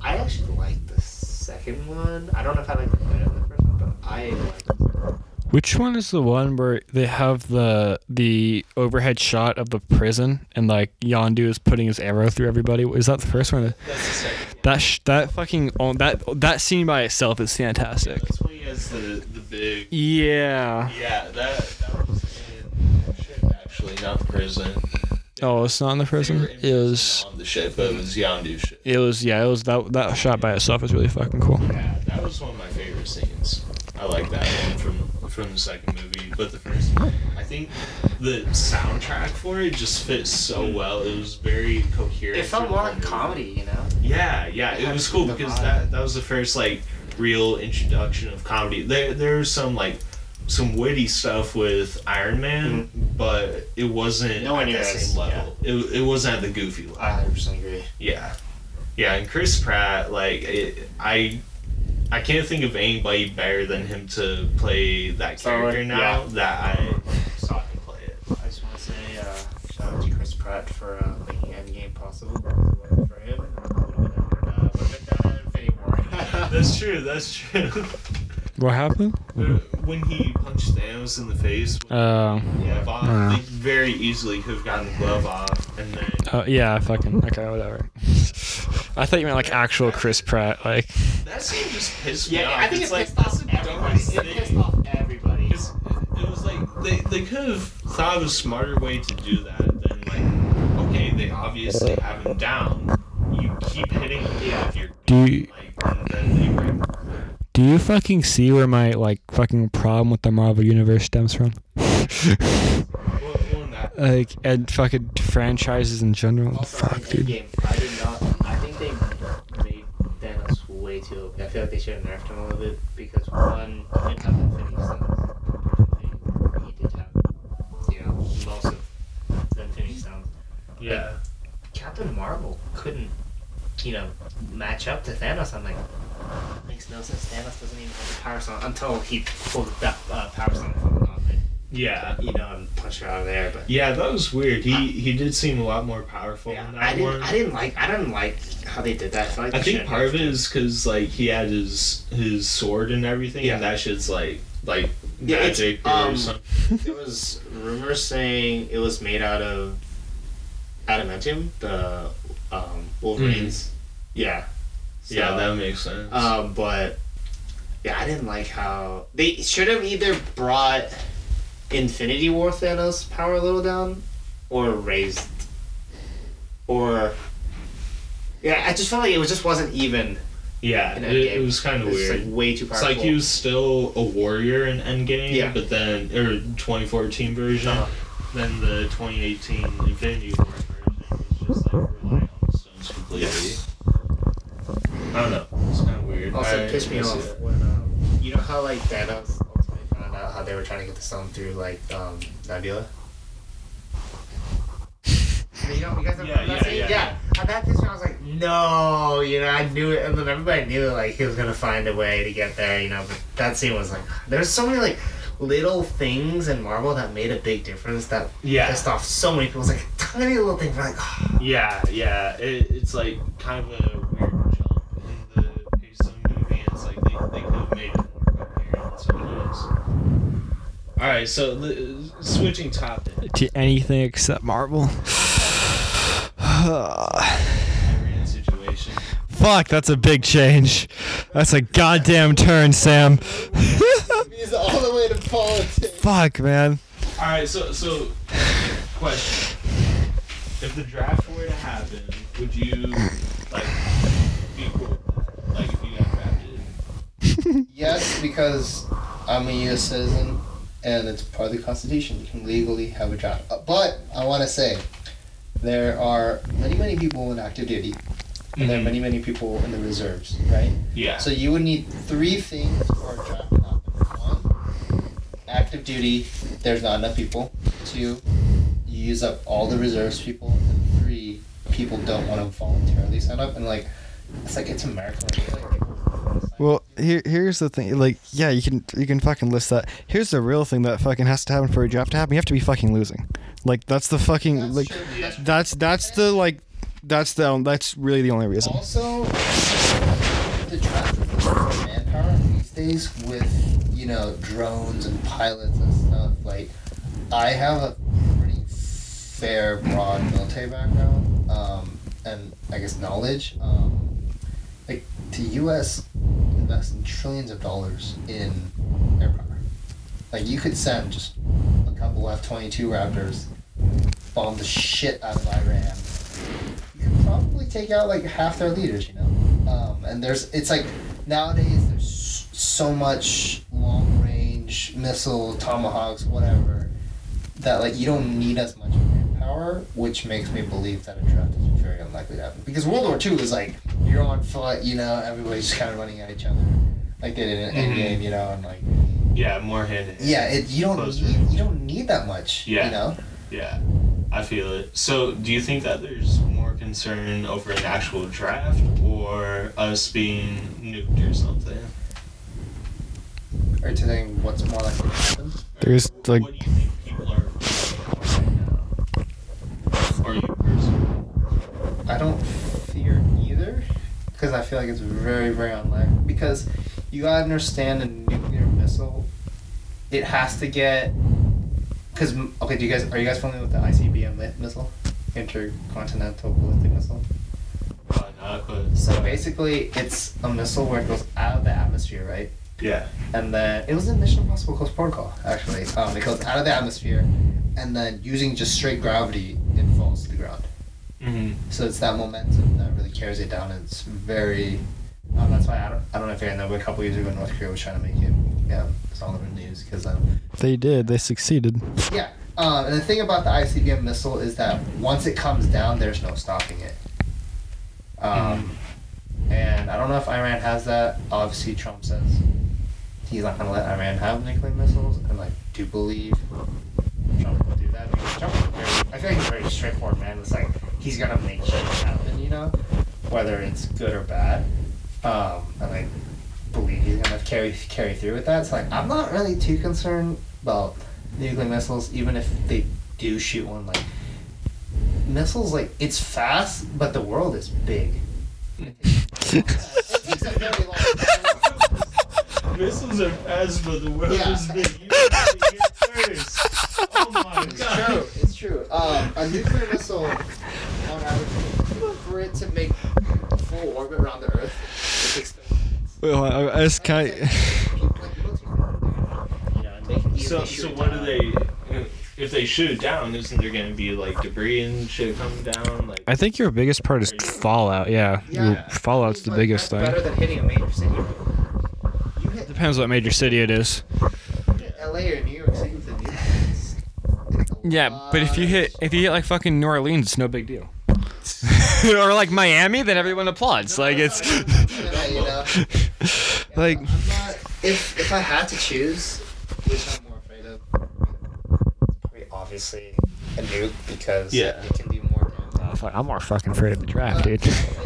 I actually like the second one. I don't know if I like it better than the first one, but I like it. Which one is the one where they have the the overhead shot of the prison and like Yondu is putting his arrow through everybody? Is that the first one? That's the second. That sh- that fucking oh, that that scene by itself is fantastic. That's when he has the the big. Yeah. Yeah, that that was in the ship actually, not the prison. Oh, it's not in the prison. in It was. on the ship, but it was Yondu ship. It was. Yeah. It was that that shot by itself was really fucking cool. Yeah, that was one of my favorite scenes. I like that one from from the second movie, but the first, I think the soundtrack for it just fits so well. It was very coherent. It felt more like comedy, you know. Yeah, yeah, It it was cool because vibe. that that was the first like real introduction of comedy. There there's some like some witty stuff with Iron Man, but it wasn't Mm-hmm. At as- same level. It, it wasn't at the goofy level. I 100% agree. Yeah, yeah, and Chris Pratt, like it, I, I can't think of anybody better than him to play that character now yeah. that I saw him play it. I just want to say uh, shout out to Chris Pratt for uh, making Endgame possible. Because it wasn't for him, it would have been, uh, would have been done in Infinity War. That's true. That's true. What happened? when he punched Thanos in the face, with Uh, the glove off, Uh. they very easily could have gotten the glove off, and then uh, yeah. Fucking. Okay. Whatever. I thought you meant like actual Chris Pratt. Like. that scene just pissed me yeah, off. I think it's it like pissed that's off the everybody. It pissed off everybody. Because it was like they, they could have thought of a smarter way to do that than like okay they obviously have him down you keep hitting Yeah. if you're Do you, like and then they break do you fucking see where my like fucking problem with the Marvel universe stems from? well, well, that, like and fucking franchises in general. Also, Fuck, dude. Endgame, I did not. I think they made Thanos way too OP. I feel like they should have nerfed him a little bit because one, he didn't have Infinity Stones. He, he did have, you know, most of the Infinity Stones. yeah Captain Marvel couldn't, you know, match up to Thanos. I'm like, makes no sense. Thanos doesn't even have the power stone until he pulled that uh, power stone from the gauntlet, yeah you know, and punched her out of there. But yeah that was weird he he did seem a lot more powerful yeah, I didn't. one I didn't like. I didn't like how they did that. I, like I think part of it is because like he had his his sword and everything Yeah. and that shit's like like Yeah, magic or um, something [LAUGHS] there was rumors saying it was made out of adamantium, the Wolverines. Yeah. So, yeah that makes sense Um, but yeah, I didn't like how they should have either brought Infinity War Thanos power a little down, or raised, or yeah, I just felt like it was just wasn't even. yeah it, it was kind of weird like way too It's powerful. like he was still a warrior in Endgame, Yeah. but then or 2014 version, Uh-huh. then the 2018 Infinity War version was just like relying on the completely. Yes. I don't know. It's kind of weird. Also, I- it pissed me off that. when um, you know how like Thanos ultimately found out how they were trying to get the stone through like um, Nebula. [LAUGHS] You know, you guys have Yeah, heard that yeah, scene? yeah, yeah. And that pissed me. off. I was like, no, you know, I knew it, and then everybody knew like he was gonna find a way to get there, you know. But that scene was like, there's so many like little things in Marvel that made a big difference that Yeah. pissed off so many people. It's like a tiny little thing, We're like, oh, Yeah, yeah. It, it's like kind of a weird jump in the pace of the movie. It's like they, they could have made it more coherent So sometimes. All right, so li- switching topic. To anything except Marvel. [SIGHS] Situation. Fuck, that's a big change. That's a goddamn turn, Sam. he's all the way to politics. Fuck, man. All right, so so question: If the draft were to happen, would you like be cool? Like if you got drafted? Yes, because I'm a U.S. citizen, and it's part of the Constitution. You can legally have a draft. Uh, But I want to say, there are many, many people in active duty, and there are Mhm. many, many people in the reserves, right? Yeah. So you would need three things for a draft to happen. One, active duty. There's not enough people. Two, you use up all the reserves people. And three, people don't want to voluntarily sign up. And like, it's like it's America. Like, like, people wanna sign Well, here here's the thing. Like, yeah, you can you can fucking list that. Here's the real thing that fucking has to happen for a draft to happen. You have to be fucking losing. Like that's the fucking That's like true, that's true. that's that's the like that's the that's really the only reason. Also, the draft is manpower these days with you know drones and pilots and stuff. Like, I have a pretty fair, broad military background, um, and I guess knowledge. Um, like the U.S. invests in trillions of dollars in air power. Like you could send just a couple F twenty two Raptors, bomb the shit out of Iran take out like half their leaders, you know. Um, and there's it's like nowadays there's so much long range missile tomahawks whatever that like you don't need as much manpower, which makes me believe that a draft is very unlikely to happen. Because World War II was like you're on foot, you know, everybody's just kind of running at each other, like they did in Mhm. Endgame, you know, and like Yeah, more hand yeah, it you don't Closer. need you don't need that much, Yeah. you know. Yeah, I feel it. So, do you think that there's more concern over an actual draft or us being nuked or something? Or to saying what's more likely to happen. There's, like- what do you think people are right now? Or you personally? I don't fear either because I feel like it's very, very unlikely. Because you gotta understand a nuclear missile, it has to get. Because okay, do you guys are you guys familiar with the ICBM missile, intercontinental ballistic missile? Probably not, but So basically, it's a missile where it goes out of the atmosphere, right? yeah. And then it was in Mission Impossible Ghost Protocol, actually. Um, it goes out of the atmosphere, and then using just straight gravity, it falls to the ground. Mm-hmm. So it's that momentum that really carries it down. And it's very. Um, that's why I don't. I don't know if you guys know, but a couple years ago, North Korea was trying to make it. Yeah, it's all over the news because um, They did. They succeeded. yeah. Um, and the thing about the ICBM missile is that once it comes down, there's no stopping it. Um, and I don't know if Iran has that. Obviously, Trump says he's not going to let Iran have nuclear missiles, and like, do believe Trump will do that because Trump is very. I feel like he's a very straightforward man. It's like he's gonna make shit happen, you know, whether it's good or bad. Um, and I believe he's gonna carry carry through with that. So like, I'm not really too concerned about nuclear missiles, even if they do shoot one. Like missiles, like it's fast, but the world is big. It takes a very long time. Missiles are fast, but the world Yeah. is big. You heard it here first. Oh my It's god. true. It's true. Um, a nuclear missile, on average, for it to make a full orbit around the Earth, it takes 30 minutes. Well, I, I just kind Like, people- like, military men, you know, and they can So, so what down. do they? If they shoot it down, isn't there going to be like debris and shit coming down? Like, I think your biggest part is Fallout. Yeah, Yeah. Your- Fallout's the But biggest thing. Better than hitting a major city. You hit, Depends what major city it is. LA or New York City with a nuke. it's- it's a Yeah, but if you hit if you hit like fucking New Orleans, it's no big deal. or like Miami, then everyone applauds. Like it's Yeah, you know. like If if I had to choose, which I'm more afraid of, probably obviously a nuke because Yeah. it can do more damage. Fuck, I'm more fucking afraid of the draft, dude.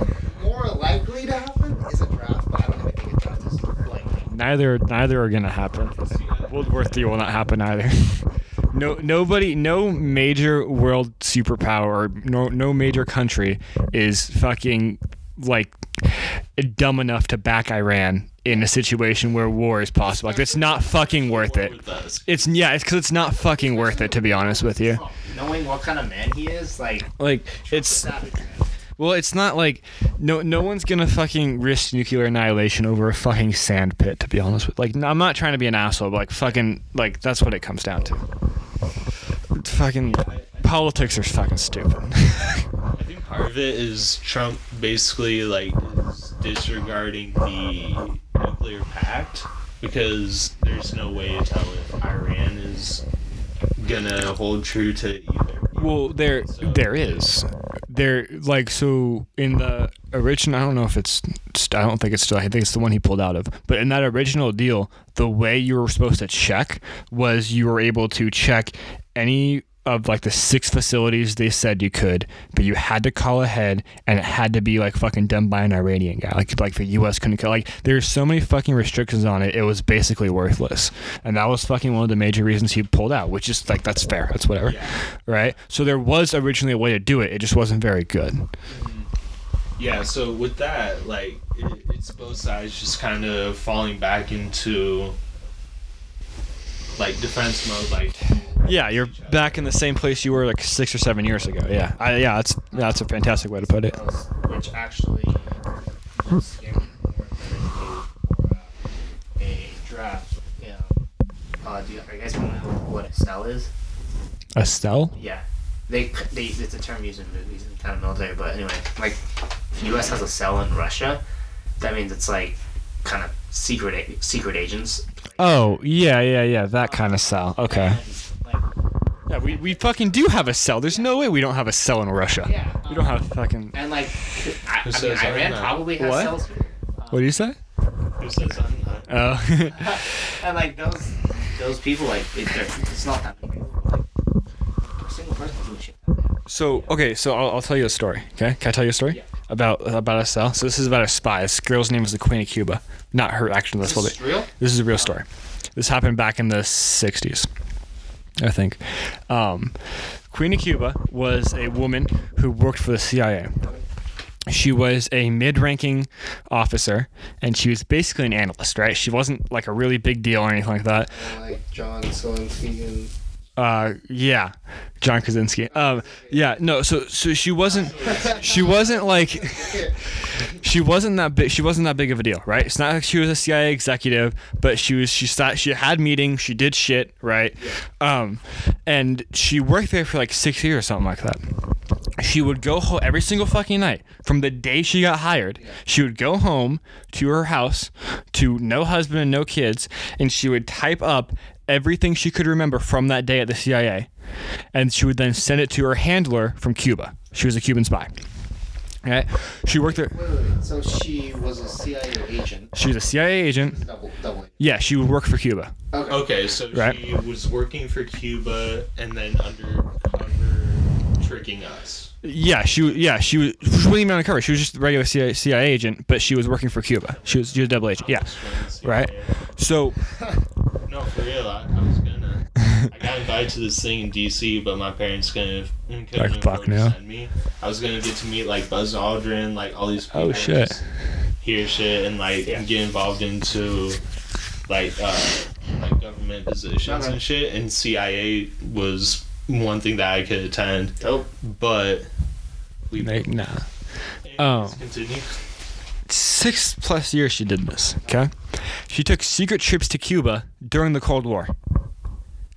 [LAUGHS] more likely to happen is a draft, but I don't think a draft is likely. Neither neither are gonna happen. World War Three will not happen either. [LAUGHS] No nobody no major world superpower no no major country is fucking like dumb enough to back Iran in a situation where war is possible. Like it's not fucking worth it. It's yeah, it's because it's not fucking worth it to be honest with you. Knowing what kind of man he is, like Like it's well, it's not like no no one's gonna fucking risk nuclear annihilation over a fucking sand pit. To be honest with, like I'm not trying to be an asshole, but like fucking like that's what it comes down to. Fucking politics are fucking stupid. I think part of it is Trump basically like is disregarding the nuclear pact because there's no way to tell if Iran is gonna hold true to either. well, there there is there like so in the original. I don't know if it's. I don't think it's still. I think it's the one he pulled out of. But in that original deal, the way you were supposed to check was you were able to check any of like the six facilities they said you could, but you had to call ahead and it had to be like fucking done by an Iranian guy. Like like the US couldn't call like there's so many fucking restrictions on it, it was basically worthless. And that was fucking one of the major reasons he pulled out, which is like that's fair. That's whatever. Right? So there was originally a way to do it, it just wasn't very good. Mm-hmm. Yeah, so with that, like, it, it's both sides just kind of falling back into like defense mode, like. Yeah, you're back in the same place you were like six or seven years ago. Yeah, I, yeah, that's that's a fantastic way to put it. which actually scared me more than for uh, a draft. Yeah. Uh, do you, are you guys want to know what a cell is? Estelle? Yeah. They, they it's a term used in movies and kind of military, but anyway, like the U.S. has a cell in Russia, that means it's like kind of secret secret agents. Oh, yeah, yeah, yeah, that kind of cell. Okay. And, like, Yeah, we, we fucking do have a cell. There's no way we don't have a cell in Russia. yeah. We don't have fucking. And like, I, I mean, says I'm Iran uh, probably has What? cells. What do you say? Who says I'm not? Uh, oh. [LAUGHS] And like those those people, like it, they're- it's not that many people. Like, a single person doing shit. so okay, so I'll, I'll tell you a story. Okay, can I tell you a story Yeah. about about a cell? So this is about a spy. This girl's name is the Queen of Cuba. Not her. Actually, that's This what is they. real. This is a real oh. story. This happened back in the 60s, I think. Um, Queen of Cuba was a woman who worked for the CIA. She was a mid ranking officer, and she was basically an analyst, right? She wasn't like a really big deal or anything like that. like John Zelensky and Uh, yeah, John Krasinski. Um, yeah, no. So, so she wasn't. She wasn't like. She wasn't that big. She wasn't that big of a deal, right? It's not like she was a CIA executive, but she was. She sat. She had meetings. She did shit, right? Um, and she worked there for like six years, or something like that. She would go home every single fucking night from the day she got hired. She would go home to her house to no husband and no kids, and she would type up everything she could remember from that day at the CIA, and she would then send it to her handler from Cuba. She was a Cuban spy. Okay, she worked there. wait, wait, wait. So she was a CIA agent. She was a CIA agent. Double, double. Yeah, she would work for Cuba. Okay. Okay, so Right. she was working for Cuba and then undercover tricking us. Yeah, she yeah she was she wasn't even undercover. She was just a regular CIA, CIA agent, but she was working for Cuba. She was she was a double agent. Yeah, right. So [LAUGHS] No, for real. I, I was gonna. I got invited [LAUGHS] to this thing in DC, but my parents couldn't, couldn't Like, fuck afford to no. send me. I was gonna get to meet like Buzz Aldrin, like all these people. Oh, shit. just Hear shit and like Yeah. get involved into like uh like government positions Okay. and shit. And CIA was one thing that I could attend, Dope. but we like, nah. Anyways, Oh. continue. Six plus years she did this. Okay, she took secret trips to Cuba during the Cold War.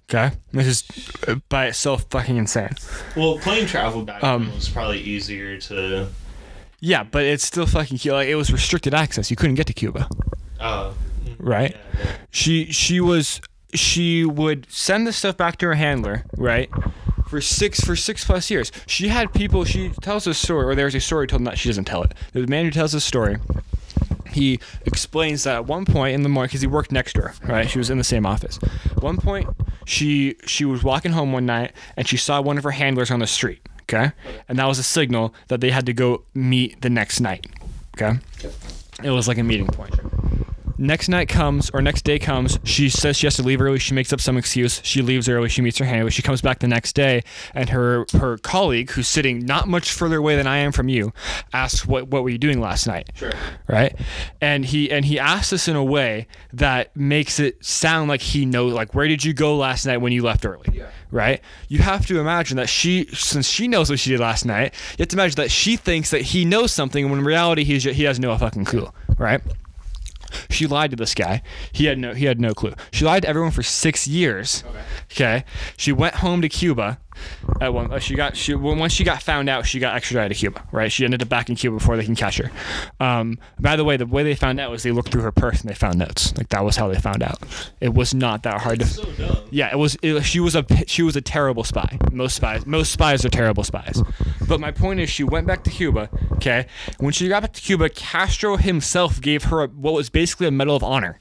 Okay, this is uh, by itself fucking insane. Well, plane travel back Um, then was probably easier to. Yeah, but it's still fucking like it was restricted access. You couldn't get to Cuba. Uh, Right. yeah, yeah. she she was she would send the stuff back to her handler right for six for six plus years she had people she tells a story or there's a story told that she doesn't tell it there's a man who tells a story he explains that at one point in the morning because he worked next to her right? She was in the same office. At one point she she was walking home one night and she saw one of her handlers on the street okay? And that was a signal that they had to go meet the next night okay? It was like a meeting point Next night comes, or next day comes. She says she has to leave early. She makes up some excuse. She leaves early. She meets her handler. She comes back the next day, and her her colleague, who's sitting not much further away than I am from you, asks, "What what were you doing last night?" Sure. Right? And he and he asks this in a way that makes it sound like he knows. Like, where did you go last night when you left early? Yeah. Right? You have to imagine that she, since she knows what she did last night, you have to imagine that she thinks that he knows something when in reality he's, he has no fucking clue. Right? She lied to this guy. He had no he had no clue. She lied to everyone for six years. Okay. Okay. She went home to Cuba. At one, uh, she got she once she got found out, she got extradited to Cuba. Right. She ended up back in Cuba before they can catch her. Um, by the way, the way they found out was they looked through her purse and they found notes. Like that was how they found out. It was not that hard to. So dumb. Yeah, it was. It, she was a she was a terrible spy. Most spies most spies are terrible spies. But my point is, she went back to Cuba. Okay, when she got back to Cuba, Castro himself gave her a, what was basically a Medal of Honor.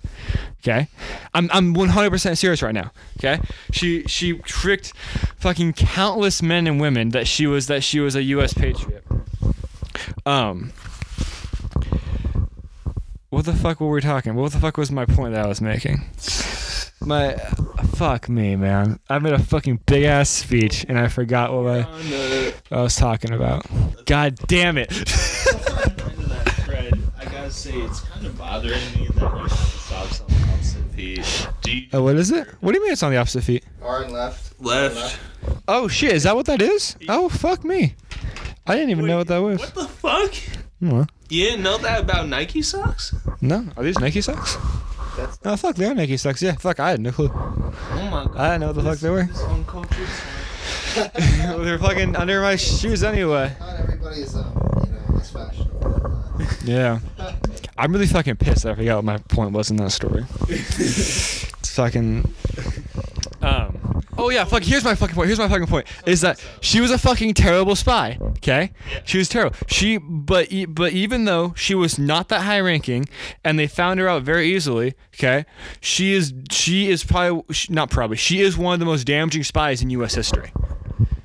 Okay, I'm I'm 100% serious right now. Okay, she she tricked fucking countless men and women that she was that she was a U.S. patriot. Um. What the fuck were we talking? What the fuck was my point that I was making? My fuck me, man. I made a fucking big ass speech and I forgot what I, what I was talking about. God damn it. [LAUGHS] I gotta say it's kind of bothering me that you opposite feet. Do you Oh, what is it? What do you mean it's on the opposite feet? R and left. left? Oh shit, is that what that is? Oh fuck me. I didn't even know what that was. What the fuck? No. You didn't know that about Nike socks? No. Are these Nike socks? That's Oh fuck, they are Nike socks. Yeah, fuck, I had no clue. Oh my god. I didn't know what the fuck they were. This [LAUGHS] They're fucking under my shoes anyway. not everybody's um, you know, as fashionable. Yeah. [LAUGHS] I'm really fucking pissed that I forgot what my point was in that story. [LAUGHS] it's fucking. Um. Oh yeah, fuck. Here's my fucking point. Here's my fucking point. Is that she was a fucking terrible spy. Okay. She was terrible. She, but e- but even though she was not that high ranking, and they found her out very easily. Okay. She is she is probably sh- not probably she is one of the most damaging spies in U.S. history,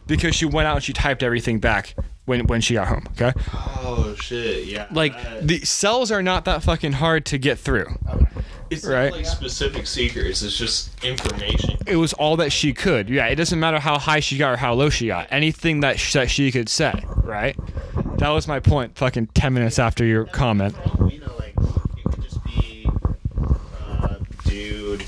because she went out and she typed everything back when when she got home. Okay. Oh shit, yeah. Like the cells are not that fucking hard to get through. it's right. not like specific secrets, it's just information. It was all that she could. Yeah, it doesn't matter how high she got or how low she got. Anything that sh- that she could say, right? That was my point. Fucking ten minutes after your comment. You know, like it could just be uh, dude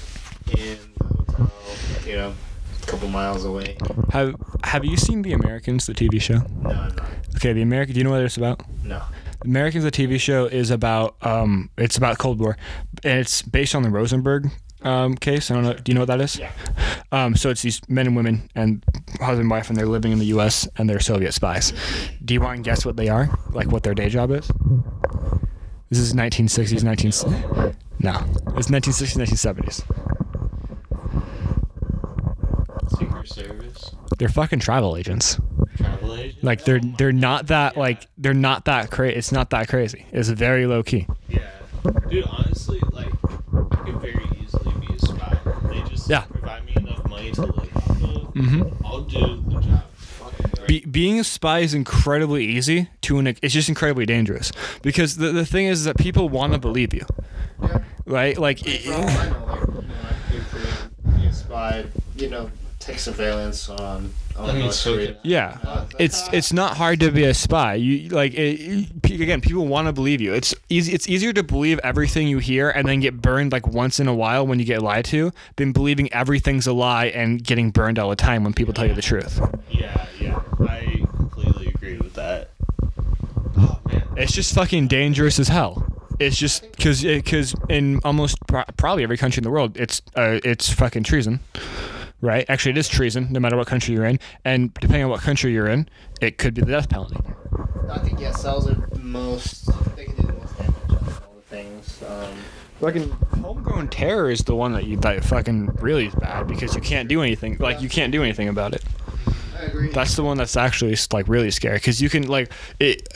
in the hotel, you know, a couple miles away. Have Have you seen The Americans, the TV show? No, I'm not. Okay, The American. Do you know what it's about? No. The Americans, the TV show, is about um, it's about Cold War, and it's based on the Rosenberg um, case. I don't know. Do you know what that is? Yeah. Um, so it's these men and women and husband and wife, and they're living in the U.S. and they're Soviet spies. Do you want to guess what they are? Like what their day job is? This is 1960s, 19. No, it's 1960s, 1970s. Secret Service, They're fucking travel agents. travel agent. Like they're they're not that like they're not that crazy. It's not that crazy. It's very low key. Yeah. Dude, honestly, like, I could very easily be a spy. They just Yeah. provide me enough money to live off. Mm-hmm. I'll do the job. Fucking great. Be, being a spy is incredibly easy to an it's just incredibly dangerous because the, the thing is that people want to believe you Yeah. right like For all I know, like, you know, I could for a spy, you know, take surveillance on, on I mean, North so Korea. could- yeah Uh, it's it's not hard to be a spy you like it, again people want to believe you it's easy it's easier to believe everything you hear and then get burned like once in a while when you get lied to than believing everything's a lie and getting burned all the time when people tell you the truth Yeah, yeah. I completely agree with that. Oh, man. It's just fucking dangerous as hell. It's just because because in almost pro- probably every country in the world, it's uh, it's fucking treason, right? Actually, it is treason, no matter what country you're in, and depending on what country you're in, it could be the death penalty. I think yeah, cells are most. They can do the most damage out of all the things. Um, Fucking homegrown terror is the one that you that fucking really is bad because you can't do anything. Like you can't do anything about it. I agree. That's the one that's actually like really scary because you can like it.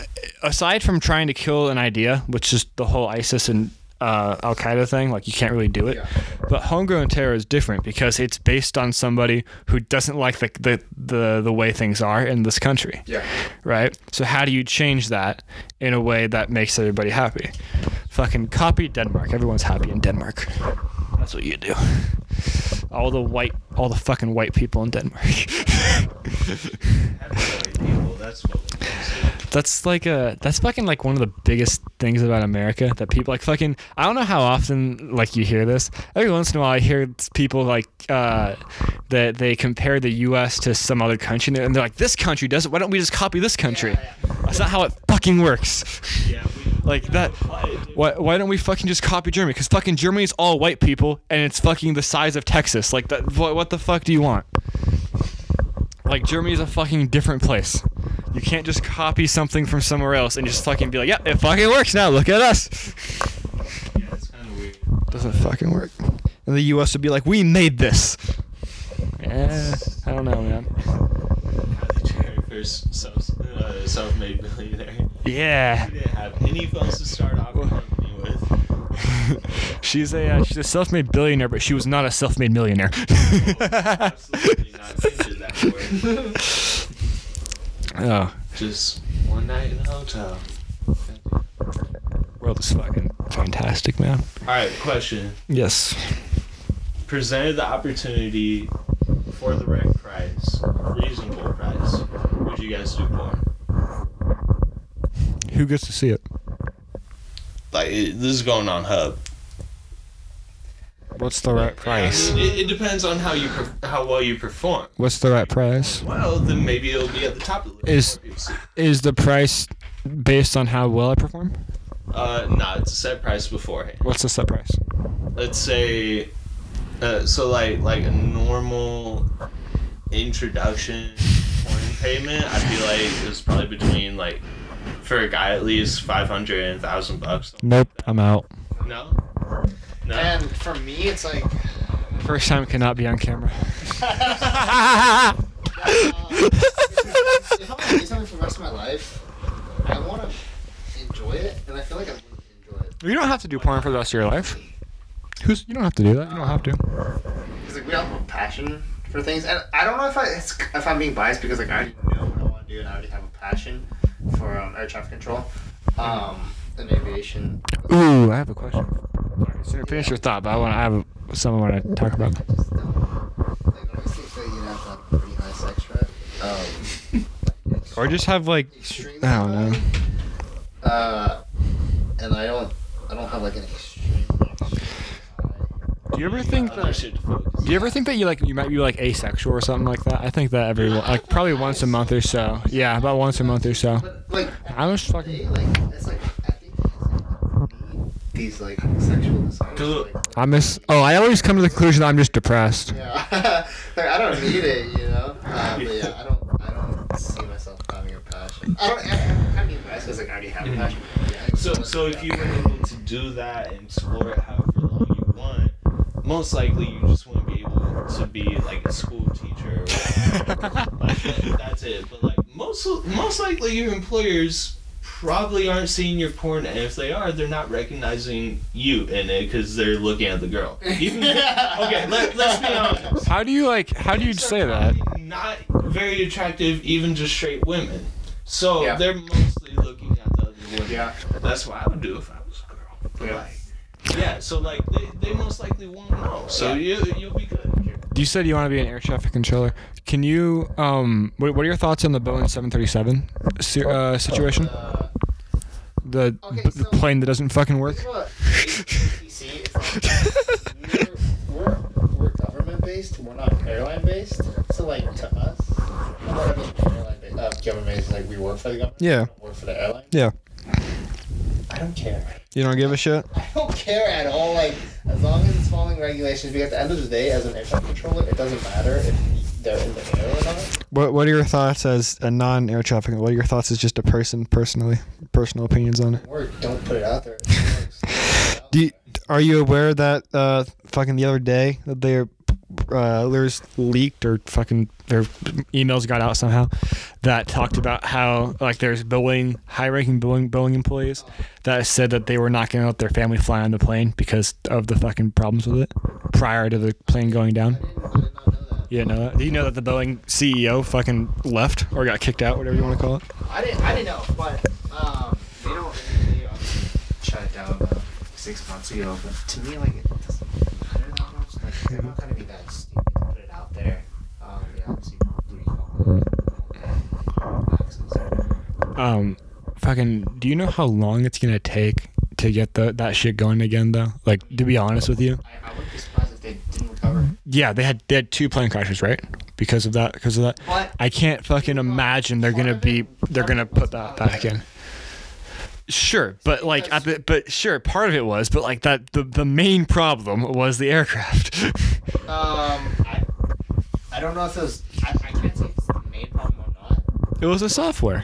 Aside from trying to kill an idea, which is the whole ISIS and uh, Al Qaeda thing, like you can't really do it. Yeah. But homegrown terror is different because it's based on somebody who doesn't like the the the, the way things are in this country, yeah. right? So how do you change that in a way that makes everybody happy? Fucking copy Denmark. Everyone's happy in Denmark. That's what you do. All the white, all the fucking white people in Denmark. [LAUGHS] That's what we want. That's like a that's fucking like one of the biggest things about America that people like fucking I don't know how often like you hear this. Every once in a while I hear people like uh that they compare the US to some other country and they're like this country does it why don't we just copy this country? Yeah, That's not how it fucking works. Yeah, [LAUGHS] Like that. Why, why don't we fucking just copy Germany? Because fucking Germany's all white people and it's fucking the size of Texas. Like that. What, what the fuck do you want? Like Germany's a fucking different place. You can't just copy something from somewhere else and just fucking be like, yeah, it fucking works now. Look at us. Yeah, it's kind of weird. Doesn't fucking work. And the U.S. would be like, we made this. Yeah, I don't know, man. Kylie Jenner, first self, uh, self-made billionaire. Yeah. She didn't have any funds to start off a company with. [LAUGHS] she's a uh, she's a self-made billionaire, but she was not a self-made millionaire. Absolutely not that way. [LAUGHS] oh, Just one night in a hotel. world is fucking fantastic, man. All right, question. Yes. Presented the opportunity for the right price, reasonable price, would you guys do porn? Who gets to see it? Like it, this is going on Hub. What's the right price? I mean, it, it depends on how you per- how well you perform. What's the right price? Well, then maybe it'll be at the top of the Is- list. for people to see. Is the price based on how well I perform? Uh, nah, it's a set price beforehand. What's the set price? Let's say, uh, so like like a normal introduction payment, I feel like is probably between like for a guy at least five hundred and thousand bucks. Nope, I'm out. No, no. And for me, it's like. First time cannot be on camera. uh, [LAUGHS] if I'm gonna do something for the rest of my life, I want to enjoy it, and I feel like I wouldn't enjoy it. You don't have to do porn for the rest of your life. Who's you don't have to do that. You don't have to. Because like we all have a passion for things, and I don't know if I it's, if I'm being biased because like I already know what I want to do, and I already have a passion for um, air traffic control, um, and aviation. Ooh, I have a question. So finish your thought, but I want to have something I want to talk about. Don't like obviously feel you have to have a pretty high sex drive. Like, Or just have like extremely I don't know. Uh, and I don't I don't have like an extremely extremely. Do you ever think that? shit to focus. Do you ever think that you like you might be like asexual or something like that? I think that every like probably once a month or so. Yeah, about once a month or so. But like I was they, fucking. like it's like I think it's like need these like sexual desires. Do- Like, I miss. Oh, I always come to the conclusion that I'm just depressed. yeah, [LAUGHS] like I don't need it, you know. Uh, but yeah, I don't I don't see myself having a passion. I don't. I, I'm kind of being biased because like I already have a passion. Yeah, So, so if you were able to do that and explore it however long you want, most likely you just wouldn't be able to be like a school teacher. Or [LAUGHS] like, that's it. But like most, most likely your employers probably aren't seeing your porn, and if they are, they're not recognizing you in it because they're looking at the girl. Even, [LAUGHS] okay, let, let's be honest. How do you like? How do you Chicks say that? Not very attractive, even just straight women. So Yeah. they're mostly looking at the other women. Yeah. That's what I would do if I was a girl. But Yeah. like, yeah. So like, they, they most likely won't know. So you you'll be good. You said you want to be an air traffic controller. Can you um? What, what are your thoughts on the Boeing 737 uh, situation? Uh, The, Okay, the so- plane that doesn't fucking work. This is what ATC is like. We're, we're, government based. We're not airline based. So like to us, what I mean airline based, uh, government based, like we work for the government. Yeah. Work for the airline. Yeah. I don't care. You don't give a shit. I don't care at all. Like as long as it's following regulations. Because at the end of the day, as an air traffic controller, it doesn't matter if they're in the air or not. What What are your thoughts as a non-air traffic? What are your thoughts as just a person, personally, personal opinions on it? Work. Don't put it out there. [LAUGHS] It. Don't put it out Do you, are you aware that uh, fucking the other day that their uh, there's leaked or fucking their emails got out somehow that talked about how like there's Boeing high-ranking Boeing Boeing employees that said that they were not going to let their family fly on the plane because of the fucking problems with it prior to the plane going down. Yeah, that? Do you know that the Boeing CEO fucking left or got kicked out, whatever you want to call it? I didn't. I didn't know, but um, they don't. They shut it down about six months ago. But to me, like it doesn't matter that much. Like they're not gonna be that stupid to put it out there. Um, they obviously recall. Um, fucking. Do you know how long it's gonna take to get the that shit going again, though? Like, to be honest with you, I, I wouldn't be surprised if they didn't recover. yeah, they had they had two plane crashes, right? Because of that, because of that. But I can't fucking imagine they're gonna be they're gonna put that back in. Sure, but like at the but sure, part of it was, but like that the the main problem was the aircraft. [LAUGHS] Um, I, I don't know if it was. I, I can't say if it's the main problem or not. it was the software.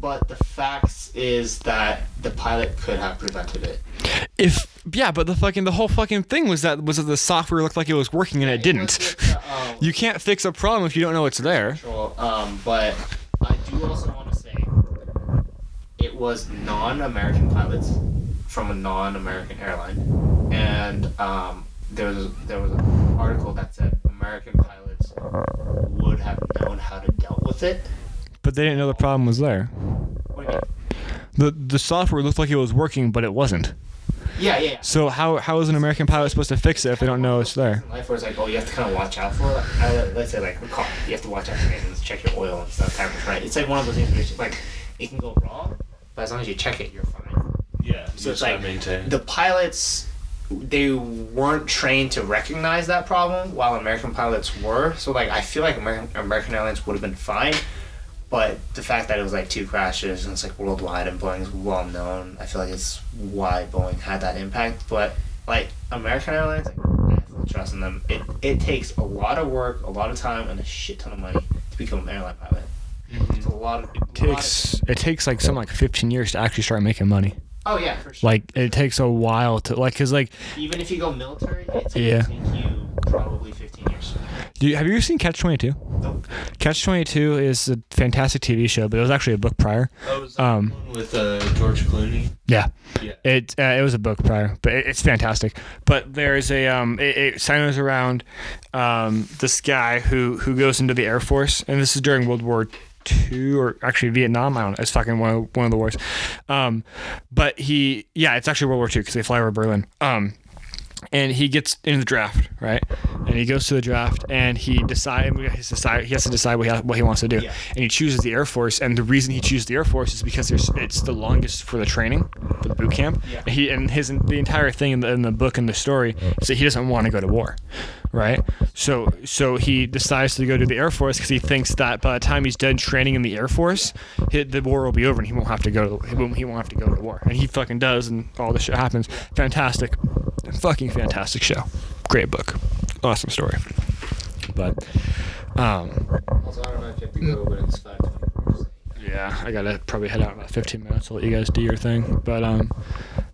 But the facts is that the pilot could have prevented it. If yeah, but the fucking the whole fucking thing was that was that the software looked like it was working and it was didn't. with the, um, You can't fix a problem if you don't know it's there. control, Um, but I do also want to say it was non-American pilots from a non-American airline, and um, there was there was an article that said American pilots would have known how to deal with it. But they didn't know the problem was there. What do you mean? The the software looked like it was working, but it wasn't. Yeah, yeah, yeah. So how how is an American pilot supposed to fix it if they don't know it's there? In life where it's like, oh, you have to kind of watch out for it. I, let's say like a car, you have to watch out for maintenance, check your oil and stuff. Right? It's like one of those things where like it can go wrong, but as long as you check it, you're fine. Yeah. So it's like maintain. the pilots they weren't trained to recognize that problem while American pilots were. So like I feel like American American Airlines would have been fine. But the fact that it was like two crashes and it's like worldwide and Boeing's well known, I feel like it's why Boeing had that impact. But like American Airlines, like, I trust in them. It it takes a lot of work, a lot of time, and a shit ton of money to become an airline pilot. It's a lot of It takes it takes like something like 15 years to actually start making money. Oh yeah, for sure. Like it takes a while to like cuz like Even if you go military, it's Yeah. take you probably 15 years. do you, have you ever seen Catch 22? Nope. Catch 22 is a fantastic TV show, but it was actually a book prior. Oh, was Um, one with uh, George Clooney. Yeah. Yeah. It uh, it was a book prior, but it, it's fantastic. But there's a um it, it centers around um this guy who who goes into the Air Force, and this is during World War Two or actually Vietnam. I don't know. It's fucking one of, one of the wars. Um, but he yeah, it's actually World War Two because they fly over Berlin. Um. And he gets in the draft, right? And he goes to the draft, and he decide he has to decide he has to decide what he, what he wants to do. Yeah. And he chooses the Air Force, and the reason he chooses the Air Force is because there's it's the longest for the training, for the boot camp. Yeah. He and his the entire thing in the, in the book and the story is that he doesn't want to go to war, right? So so he decides to go to the Air Force because he thinks that by the time he's done training in the Air Force, he, the war will be over and he won't have to go. He won't, he won't have to go to war, and he fucking does, and all this shit happens. Fantastic, fucking fantastic show. Great book, awesome story. But um, Also, I don't know if you have to go, but it's 524. yeah, I gotta probably head out in about 15 minutes. I'll let you guys do your thing. But um,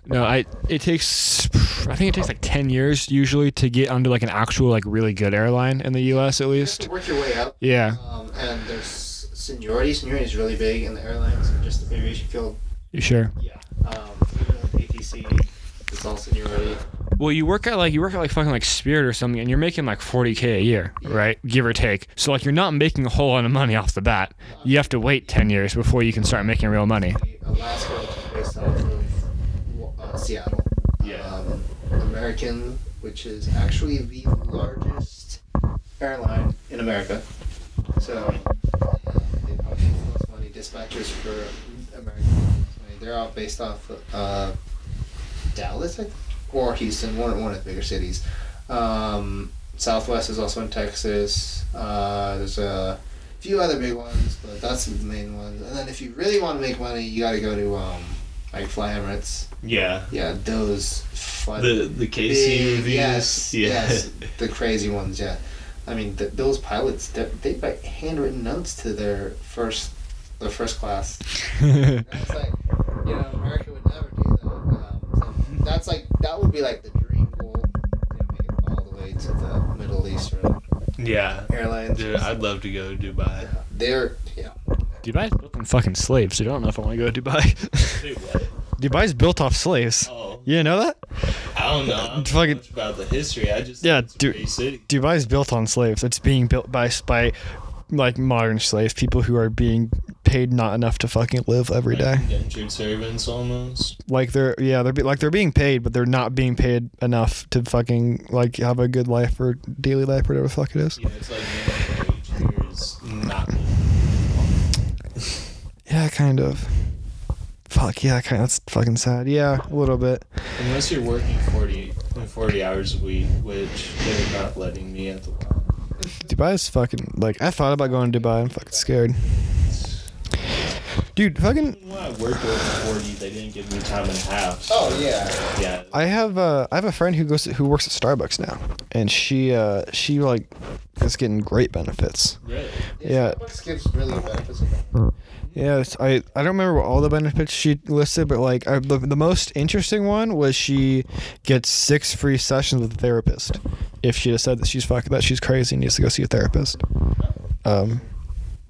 no, I it takes I think it takes like 10 years usually to get onto like an actual like really good airline in the U.S. at You least. to work your way up. Yeah, Um, and there's seniority. Seniority is really big in the airlines, just the aviation field. you sure? Yeah. Um, even with ATC, it's all seniority. Well, you work at like you work at like fucking like Spirit or something, and you're making like 40k a year, right? Give or take. So like you're not making a whole lot of money off the bat. You have to wait 10 years before you can start making real money. Alaska, which is based off of uh, Seattle. Yeah. Um, American, which is actually the largest airline in America. So they probably make the most money. Dispatchers for American make the most money. They're all based off uh, Dallas, I think, or Houston, one one of the bigger cities. Um, Southwest is also in Texas. Uh, there's a few other big ones, but that's the main ones. And then if you really want to make money, you got to go to um, like Fly Emirates. Yeah. Yeah, those fly The the KC big- reviews. Yes, yeah. yes, [LAUGHS] the crazy ones. Yeah, I mean th- those pilots, they they write handwritten notes to their first their first class. And [LAUGHS] it's like, you know, America would never do that. So that's like that would be like the dream goal. You know, make it all the way to the Middle East Eastern yeah. airlines. Dude, I'd love to go to Dubai. Yeah, they're yeah. Dubai's built on fucking slaves, so I don't know if I want to go to Dubai. Dude, what? Dubai's built off slaves. Oh, You know that? I don't know. I don't Fucking- much about the history. I just Yeah, think it's dude. Dubai's built on slaves. It's being built by by like modern slaves, people who are being paid not enough to fucking live every day. Like indentured servants almost. Like they're yeah, they're be, like they're being paid, but they're not being paid enough to fucking like have a good life or daily life or whatever the fuck it is. Yeah, it's like minimum wage not. [LAUGHS] Yeah, kind of. Fuck yeah, kind. of, That's fucking sad. Yeah, a little bit. Unless you're working 40, 40 hours a week, which they're not letting me at the moment. Dubai is fucking like I thought about going to Dubai. I'm fucking scared. Dude, fucking. When I worked over 40, they didn't give me time and a half. so, Oh yeah. yeah. I have uh, I have a friend who goes to, who works at Starbucks now, and she uh, she like is getting great benefits. Really? Yeah. Starbucks gives really good benefits. Yeah, it's, I I don't remember what all the benefits she listed, but like I, the the most interesting one was she gets six free sessions with a therapist. If she had said that she's fucking that she's crazy and needs to go see a therapist. Um,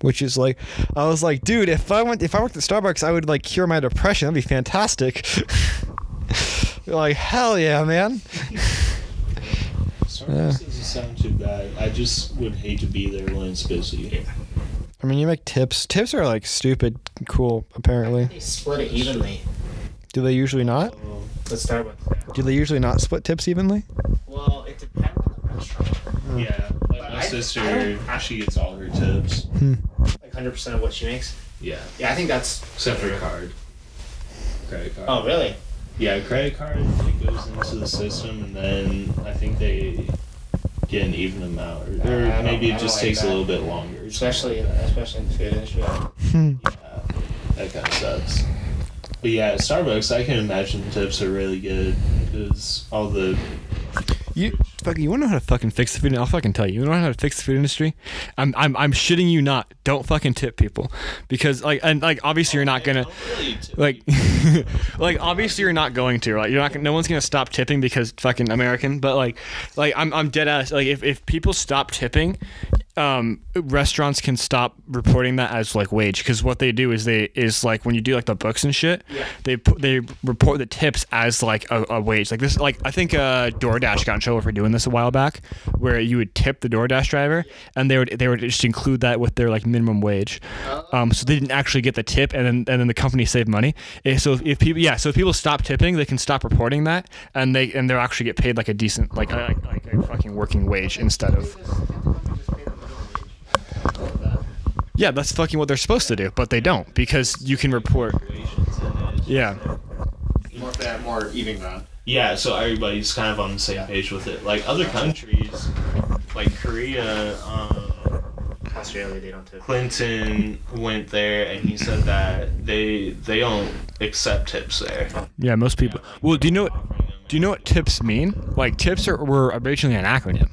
which is like, I was like, dude, if I went if I worked at Starbucks, I would like cure my depression. That'd be fantastic. [LAUGHS] like hell yeah, man. Starbucks Yeah. doesn't sound too bad. I just would hate to be there when it's busy. I mean, you make tips. Tips are like stupid cool. Apparently, They split it evenly. do they usually not? Oh, The Starbucks. Do they usually not split tips evenly? Well, it depends on the restaurant. Yeah. Like my I- sister, I she gets all her tips. Like hundred percent of what she makes. Yeah. Yeah, I think that's. Except for card. Credit card. Oh really? Yeah, credit card it goes into the system and then I think they get an even amount, or, or I don't- maybe it just like takes that. a little bit longer. Especially, like especially in the food industry. Hmm. Yeah, that kind of sucks. But yeah, at Starbucks, I can imagine the tips are really good because all the You fucking you wanna know how to fucking fix the food? I'll fucking tell you. You know how to fix the food industry? I'm I'm I'm shitting you not. Don't fucking tip people because like and like obviously you're not gonna like [LAUGHS] like obviously you're not going to like you're not no one's gonna stop tipping because fucking American. But like like I'm I'm dead ass like if if people stop tipping. Um, restaurants can stop reporting that as like wage because what they do is they is like when you do like the books and shit, they put they report the tips as like a, a wage. Like this, like I think uh, DoorDash got in trouble for doing this a while back, where you would tip the DoorDash driver and they would they would just include that with their like minimum wage. Um, so they didn't actually get the tip, and then and then the company saved money. Eh, So if people yeah, so if people stop tipping, they can stop reporting that, and they and they'll actually get paid like a decent like a, like a fucking working wage instead of. Yeah, that's fucking what they're supposed to do, but they don't because you can report. Yeah. More fair, more eating ground. Yeah, so everybody's kind of on the same page with it. Like other countries, like Korea, um, Australia, they don't tip. Clinton went there and he said that they they don't accept tips there. Yeah, most people. Well, do you know what? Do you know what tips mean? Like tips are, were originally an acronym.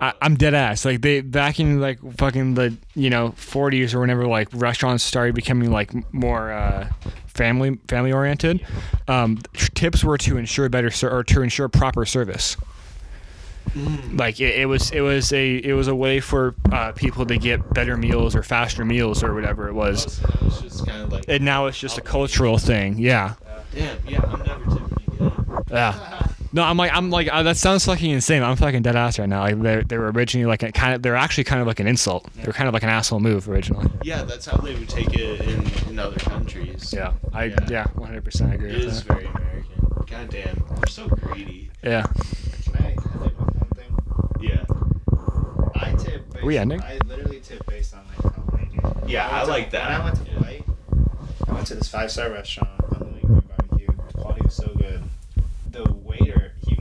I, I'm dead ass. Like they back in like fucking the you know 40s or whenever like restaurants started becoming like more uh, family family oriented. Um, tips were to ensure better ser- or to ensure proper service. Like it, it was it was a it was a way for uh, people to get better meals or faster meals or whatever it was. So that was just kind of like, And now it's just a cultural thing. Yeah. damn, yeah, I'm never tipping again. Yeah. [LAUGHS] No, I'm like I'm like uh, that sounds fucking insane. I'm fucking dead ass right now. Like they they were originally like a kind of they're actually kind of like an insult. They were kind of like an asshole move originally. Yeah, that's how they would take it in, in other countries. Yeah. I Yeah. yeah, 100% agree It with is that. very American. God damn, we're so greedy. Yeah. Can I edit one thing? Yeah. I tip. Based, we ending? I literally tip based on like how many. Yeah, When I went to- like that. When I went to Yeah. Hawaii, I went to this five star restaurant on the Lakewood Barbecue. The quality was so good.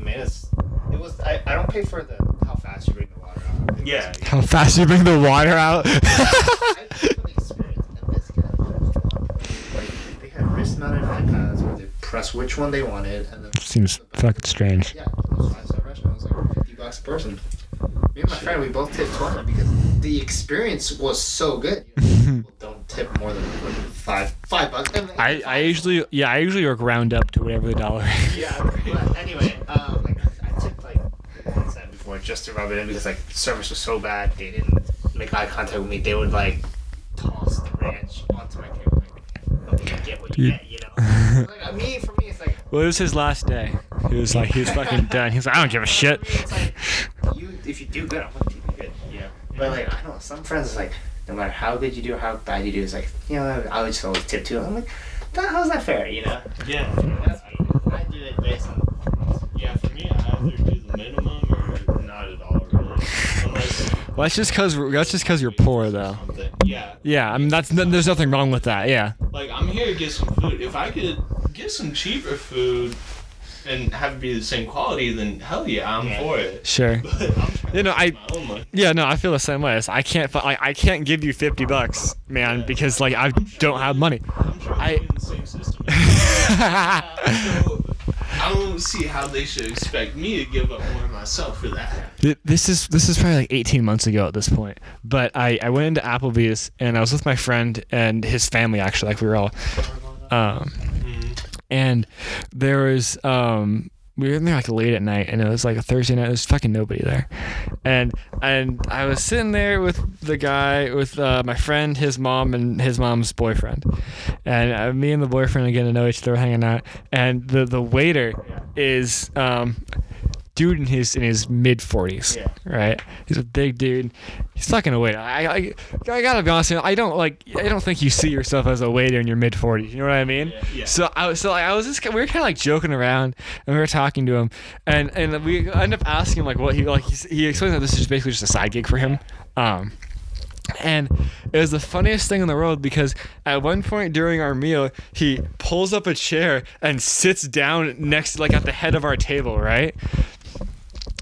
The waiter, he made us. It was. I, I don't pay for the how fast you bring the water out. Yeah. How fast you bring the water out? [LAUGHS] I pay for the experience. And this guy, like, they had wrist mounted iPads where they press which one they wanted, and then Seems fucking strange. Yeah, it was five star restaurant. It was like fifty bucks a person. Me and my friend, we both tipped twenty because the experience was so good. You [LAUGHS] know, people don't tip more than five five bucks. And- I, I usually yeah I usually work round up to whatever the dollar. is. yeah. But anyway, um, like I tipped like one cent before just to rub it in because like the service was so bad. They didn't make eye contact with me. They would like toss the ranch onto my table. Like, okay, you get you You- get, you know. like me, for me, it's like Well, it was his last day. He was like he was fucking [LAUGHS] done. He was like I don't give a shit. Me, it's like, you, if you do good, I'm gonna keep you good. Yeah. But like, I don't know, some friends is like, no matter how good you do or how bad you do, it's like, you know, I would just always tip too. I'm like, that, how's that fair, you know? Yeah. That's me. I do it based on. Yeah, for me, I either do the minimum or not at all, really. Unless. Well, that's just cause that's just cause you're poor though. Yeah. Yeah, I mean that's there's nothing wrong with that. Yeah. Like, I'm here to get some food. If I could get some cheaper food and have it be the same quality, then hell yeah, I'm Yeah. for it. Sure. [LAUGHS] But I'm trying You know, I- make my own money. Yeah, no, I feel the same way. It's- I can't, like, I can't give you fifty bucks, man, because like I don't have money. I'm trying I- to be in the same system. [LAUGHS] So, I don't see how they should expect me to give up more of myself for that. This is this is probably like 18 months ago at this point. But I, I went into Applebee's and I was with my friend and his family actually, like we were all, um, and there was um we were in there like late at night and it was like a Thursday night. There's fucking nobody there, and and I was sitting there with the guy with uh, my friend, his mom, and his mom's boyfriend, and uh, me and the boyfriend are getting to know each other, hanging out, and the the waiter is um dude in his in his mid 40s Yeah. right he's a big dude he's fucking a waiter I, I i gotta be honest you, i don't like i don't think you see yourself as a waiter in your mid 40s you know what i mean Yeah. so i was so like, i was just we were kind of like joking around and we were talking to him and and we end up asking him like what he like he, he explained that this is basically just a side gig for him um and it was the funniest thing in the world because at one point during our meal, he pulls up a chair and sits down next, like at the head of our table, right?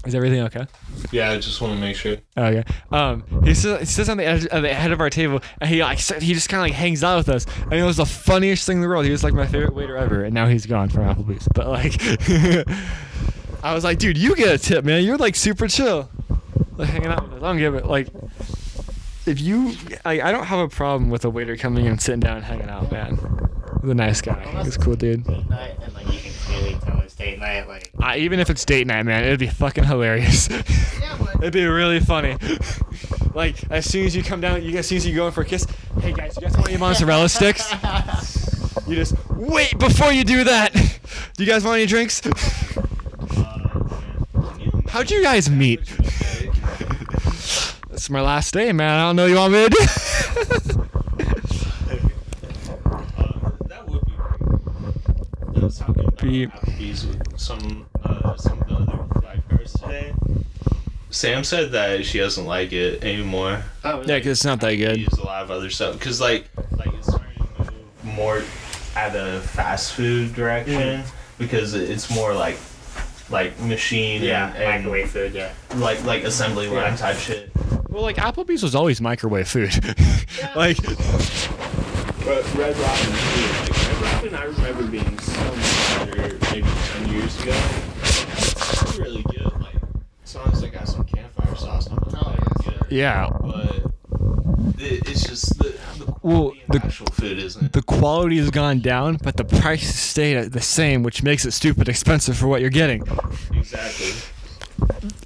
Is everything okay? Yeah, I just want to make sure. Okay. Um, he sits, he sits on the edge, the head of our table, and he like he just kind of like hangs out with us, and it was the funniest thing in the world. He was like my favorite waiter ever, and now he's gone from Applebee's. But like, [LAUGHS] I was like, dude, you get a tip, man. You're like super chill, like hanging out with us. I don't give it like. If you, I, I don't have a problem with a waiter coming in and sitting down and hanging out, man. He's a nice guy. He's a cool dude. Date night, and like you can clearly tell it's date night. Like, I, even if it's date night, man, it'd be fucking hilarious. [LAUGHS] yeah, but It'd be really funny. [LAUGHS] like as soon as you come down, you guys, as soon as you go in for a kiss, hey guys, you guys want any mozzarella sticks? [LAUGHS] You just wait before you do that. Do you guys want any drinks? Uh, How'd you guys meet? It's my last day, man. I don't know what you want me to do. Uh, [LAUGHS] that would be great. I was talking about Be- Applebee's with some uh, some of the other lifeguards today. Sam said that she doesn't like it anymore. oh, yeah, cause it's not that good. used a lot of other stuff because like like it's starting to move more at a fast food direction because it's more like like machine yeah, and, and microwave food. Yeah. like like assembly line Yeah. type shit. Well, like Applebee's was always microwave food. [LAUGHS] like, But Red Robin too. Like Red Robin, I remember being so much better maybe ten years ago. It's really good. Like as long as I got some campfire sauce on it, Oh, like, yes, good. yeah, But it, it's just the the Well, the- actual food isn't. the quality has gone down, but the price stayed the same, which makes it stupid expensive for what you're getting. exactly.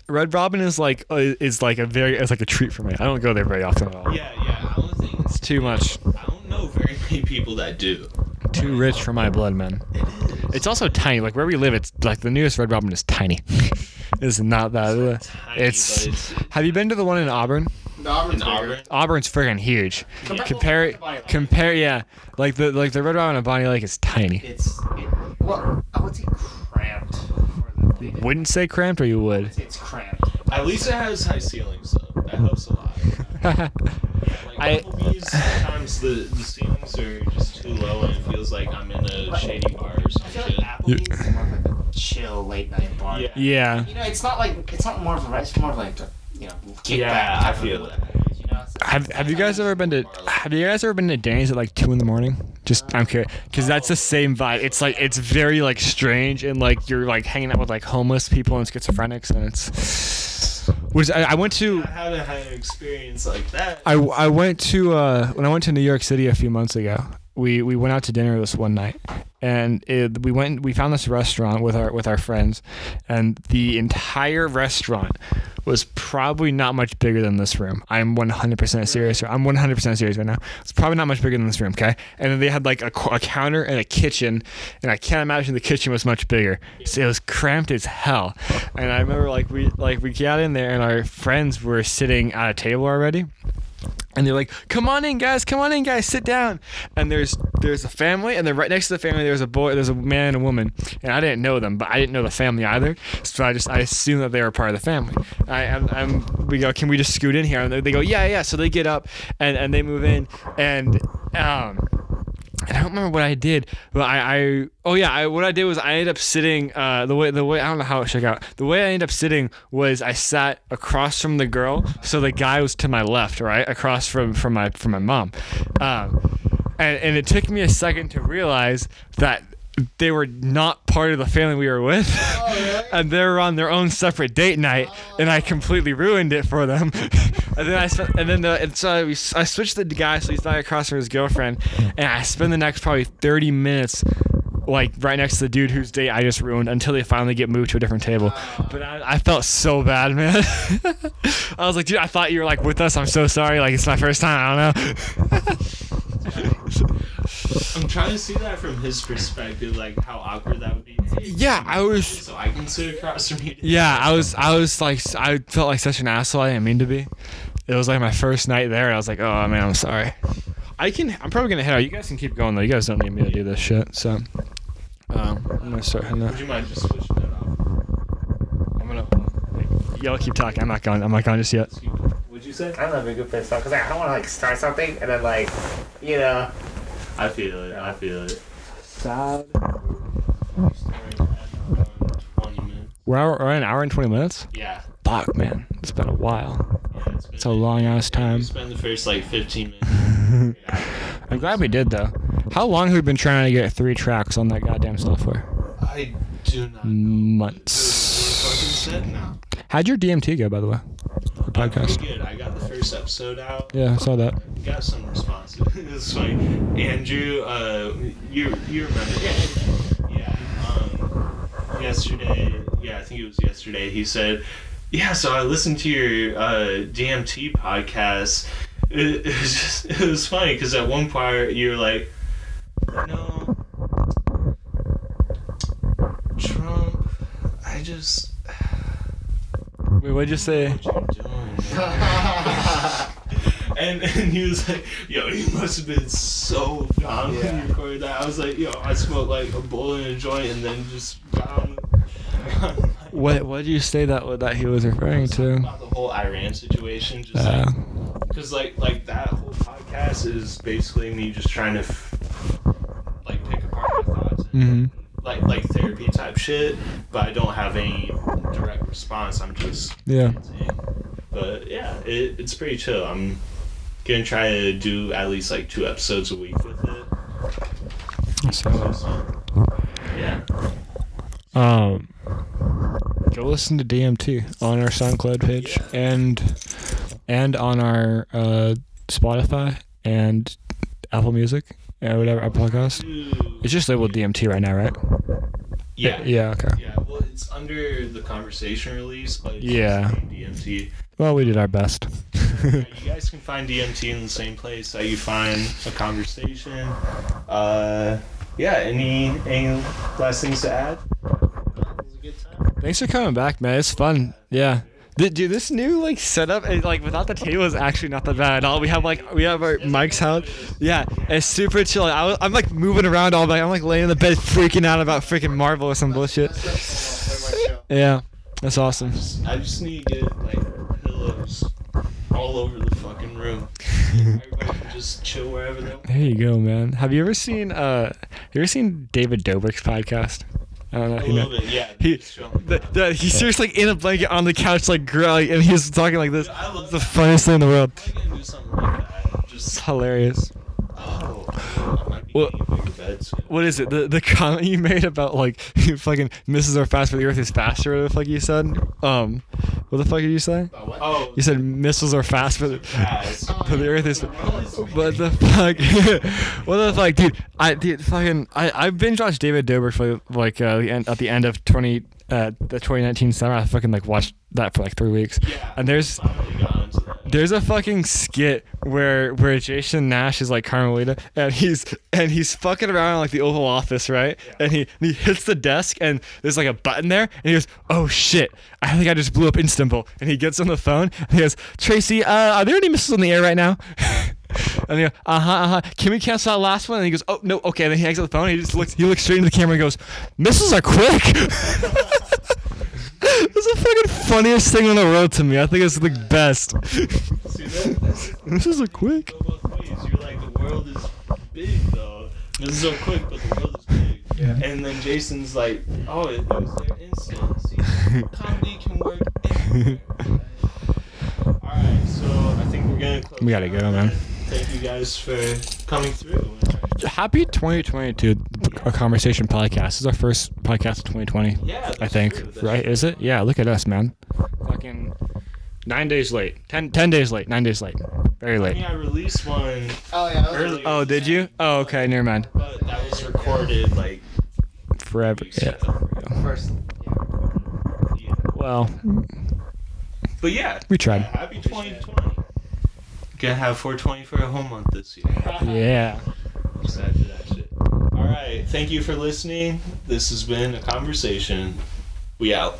Red Robin is like uh, is like a very it's like a treat for me. I don't go there very often at all. Yeah, yeah. I don't think It's too much. I don't know very many people that do. Too rich for my blood, man. It is. It's also tiny. Like where we live, it's like the newest Red Robin is tiny. [LAUGHS] it's not that. uh, tiny, it's. it's Have you been to the one in Auburn? The Auburn's. Auburn. Auburn's friggin' huge. Compare- Compare Bonney Lake. compare yeah, like the like the Red Robin at Bonney Lake is tiny. It's it, well, I would say cramped. more than big. Wouldn't say cramped, or you would. I'd it's cramped. At least it has high ceilings, though. That helps a lot. Yeah, [LAUGHS] like I- Applebee's, sometimes the, the ceilings are just too low and it feels like I'm in a shady bar or I some feel shit. like Applebee's is more of like a chill late night bar. Yeah. yeah. You know, it's not like it's not more of a rest, it's more of like a you know kickback. Yeah, I type feel whatever that. You know, So Have Have you guys ever been to Have you guys ever been to Denny's at like two in the morning? Just I'm curious because that's the same vibe. It's like it's very like strange and like you're like hanging out with like homeless people and schizophrenics and it's. Which I, I went to. I haven't had an experience like that. I, I went to uh, when I went to New York City a few months ago. We we went out to dinner this one night, and it, we went we found this restaurant with our with our friends, and the entire restaurant was probably not much bigger than this room. I'm 100% serious. I'm 100% serious right now. It's probably not much bigger than this room. Okay, and then they had like a, a counter and a kitchen, and I can't imagine the kitchen was much bigger. So it was cramped as hell. And I remember like we like we got in there, and our friends were sitting at a table already and they're like, "Come on in, guys! Come on in, guys! Sit down." And there's there's a family, and then right next to the family, there's a boy, there's a man and a woman, and I didn't know them, but I didn't know the family either, so I just I assumed that they were part of the family. I I'm, I'm we go, "Can we just scoot in here?" And they go, "Yeah, yeah." So they get up and and they move in, and um. And I don't remember what I did, but I, I oh yeah, I, what I did was I ended up sitting uh, the way the way I don't know how it shook out. The way I ended up sitting was I sat across from the girl, so the guy was to my left, right across from from my from my mom, um, and and it took me a second to realize that they were not part of the family we were with, oh, [LAUGHS] and they were on their own separate date night, and I oh. completely ruined it for them. [LAUGHS] and then I spent, and then the and so I, I switched the guy so he's not across from his girlfriend, and I spend the next probably thirty minutes. Like right next to the dude whose date I just ruined until they finally get moved to a different table. Oh. But I, I felt so bad, man. [LAUGHS] I was like, dude, I thought you were like with us. I'm so sorry. Like it's my first time. I don't know. I'm trying to see that from his perspective, like how awkward that would be. yeah, I was. So I can sit across from you. Yeah, I was I was like I felt like such an asshole. I didn't mean to be. It was like my first night there, and I was like, oh man, I'm sorry. I can. I'm probably gonna head out. You guys can keep going though. You guys don't need me to do this shit. So, um, I'm gonna start heading out. Would you mind just switching that off? I'm gonna. Y'all keep talking. I'm not going. I'm not going just yet. Would you say? I'm not a good place to because I don't want to like start something and then like, you know. I feel it. I feel it. Sad. We're, hour, we're an hour and twenty minutes. Yeah. Fuck, man. It's been a while. yeah it's, been It's a long ass time. We spend the first like 15 minutes. [LAUGHS] I'm glad we did though. How long have we been trying to get three tracks on that goddamn software? I do not know. Months. Set now. How'd your DMT go, by the way? The Uh, podcast. good. I got the first episode out. Yeah, I saw that. Got some responses. [LAUGHS] it's funny. Andrew, uh, you you remember? Yeah. Yeah. Um, yesterday. Yeah, I think it was yesterday. He said, "Yeah, so I listened to your uh, DMT podcast. It, it was just [LAUGHS] it was funny because at one part you were like, no, Trump. I just." Wait, what'd you say? what [LAUGHS] you and and he was like, yo, you must have been so down when Yeah. you recorded that. I was like, yo, I smoked like a bowl and a joint and then just down. [LAUGHS] What What did you say that that he was referring to? About the whole Iran situation, just Uh, because like like that whole podcast is basically me just trying to f- like pick apart my thoughts. and hmm Like like therapy type shit, but I don't have any direct response. I'm just Yeah. But yeah, it, it's pretty chill. I'm gonna try to do at least like two episodes a week with it. So, Yeah. um, go listen to DMT on our SoundCloud page and and on our uh, Spotify and Apple Music and whatever Podcast. It's just labeled DMT right now, right? Yeah. Yeah. Okay. Yeah, well, it's under the conversation release, but it's Yeah. DMT. Well, we did our best. You [LAUGHS] guys can find DMT in the same place that you find a conversation. Uh, yeah. Any any last things to add? Thanks for coming back, man. It's fun. Yeah. Dude, dude, this new like setup, it, like without the table, is actually not that bad at all. We have like we have our mics out. Yeah, it's super chill. I, I'm like moving around all night. I'm like laying in the bed freaking out about freaking Marvel or some bullshit. Yeah, that's awesome. I just need to get like pillows all over the fucking room. Everybody [LAUGHS] can just chill wherever they want. There you go, man. Have you ever seen uh, you ever seen David Dobrik's podcast? I don't know A know. little bit, yeah. He, the, the, he's seriously like in a blanket on the couch, like growling, and he's talking like this. I love It's the funniest thing in the world. Gonna do something like that. It's Just hilarious. Oh, I might be Well- getting bigger beds. What is it? The the comment you made about like [LAUGHS] fucking missiles are fast, but the Earth is faster. What the fuck you said? Um, what the fuck did you say? Oh, You said missiles are fast, but fast. [LAUGHS] but the Earth is. What the fuck? [LAUGHS] what the fuck, dude? I dude, fucking I I binge watched David Dobrik for like uh, the end, at the end of twenty uh the 2019 summer. I fucking like watched that for like three weeks. Yeah. And there's Finally got into that. there's a fucking skit where where Jason Nash is like Carmelita and he's and he's fucking around in like the Oval Office, right? And he and he hits the desk and there's like a button there and he goes, "Oh shit, I think I just blew up Istanbul." And he gets on the phone and he goes, "Tracy, uh, are there any missiles in the air right now?" [LAUGHS] and he goes, "Uh huh, uh huh. Can we cancel that last one?" And he goes, "Oh no, okay." And then he hangs up the phone. And he just looks he looks straight into the camera and goes, "Missiles are quick." [LAUGHS] That's the fucking funniest thing in the world to me. I think it's the best. See This is a quick. go. You're like the world is big though. This is so quick, but the world is big. Yeah. And then Jason's like, "Oh, it, it was there instant. See, comedy can work anywhere." [LAUGHS] All right, so I think we're gonna. Close We gotta go, out man. There. Thank you guys for coming through. Happy 2022, a conversation podcast. This is our first podcast of 2020. Yeah, I think. true. That's right? true. Is it? Yeah, look at us, man. Fucking nine days late. Ten, ten days late. Nine days late. Very I late. mean, I released one Oh yeah. that earlier. Oh, did you? Oh, okay. Never mind. But that was recorded like Forever. Yeah. First. Yeah. Well, But yeah, we tried. happy 2020. Gonna have 420 for a whole month this year. Yeah. I'm excited for that shit. All right, thank you for listening. This has been a conversation. We out.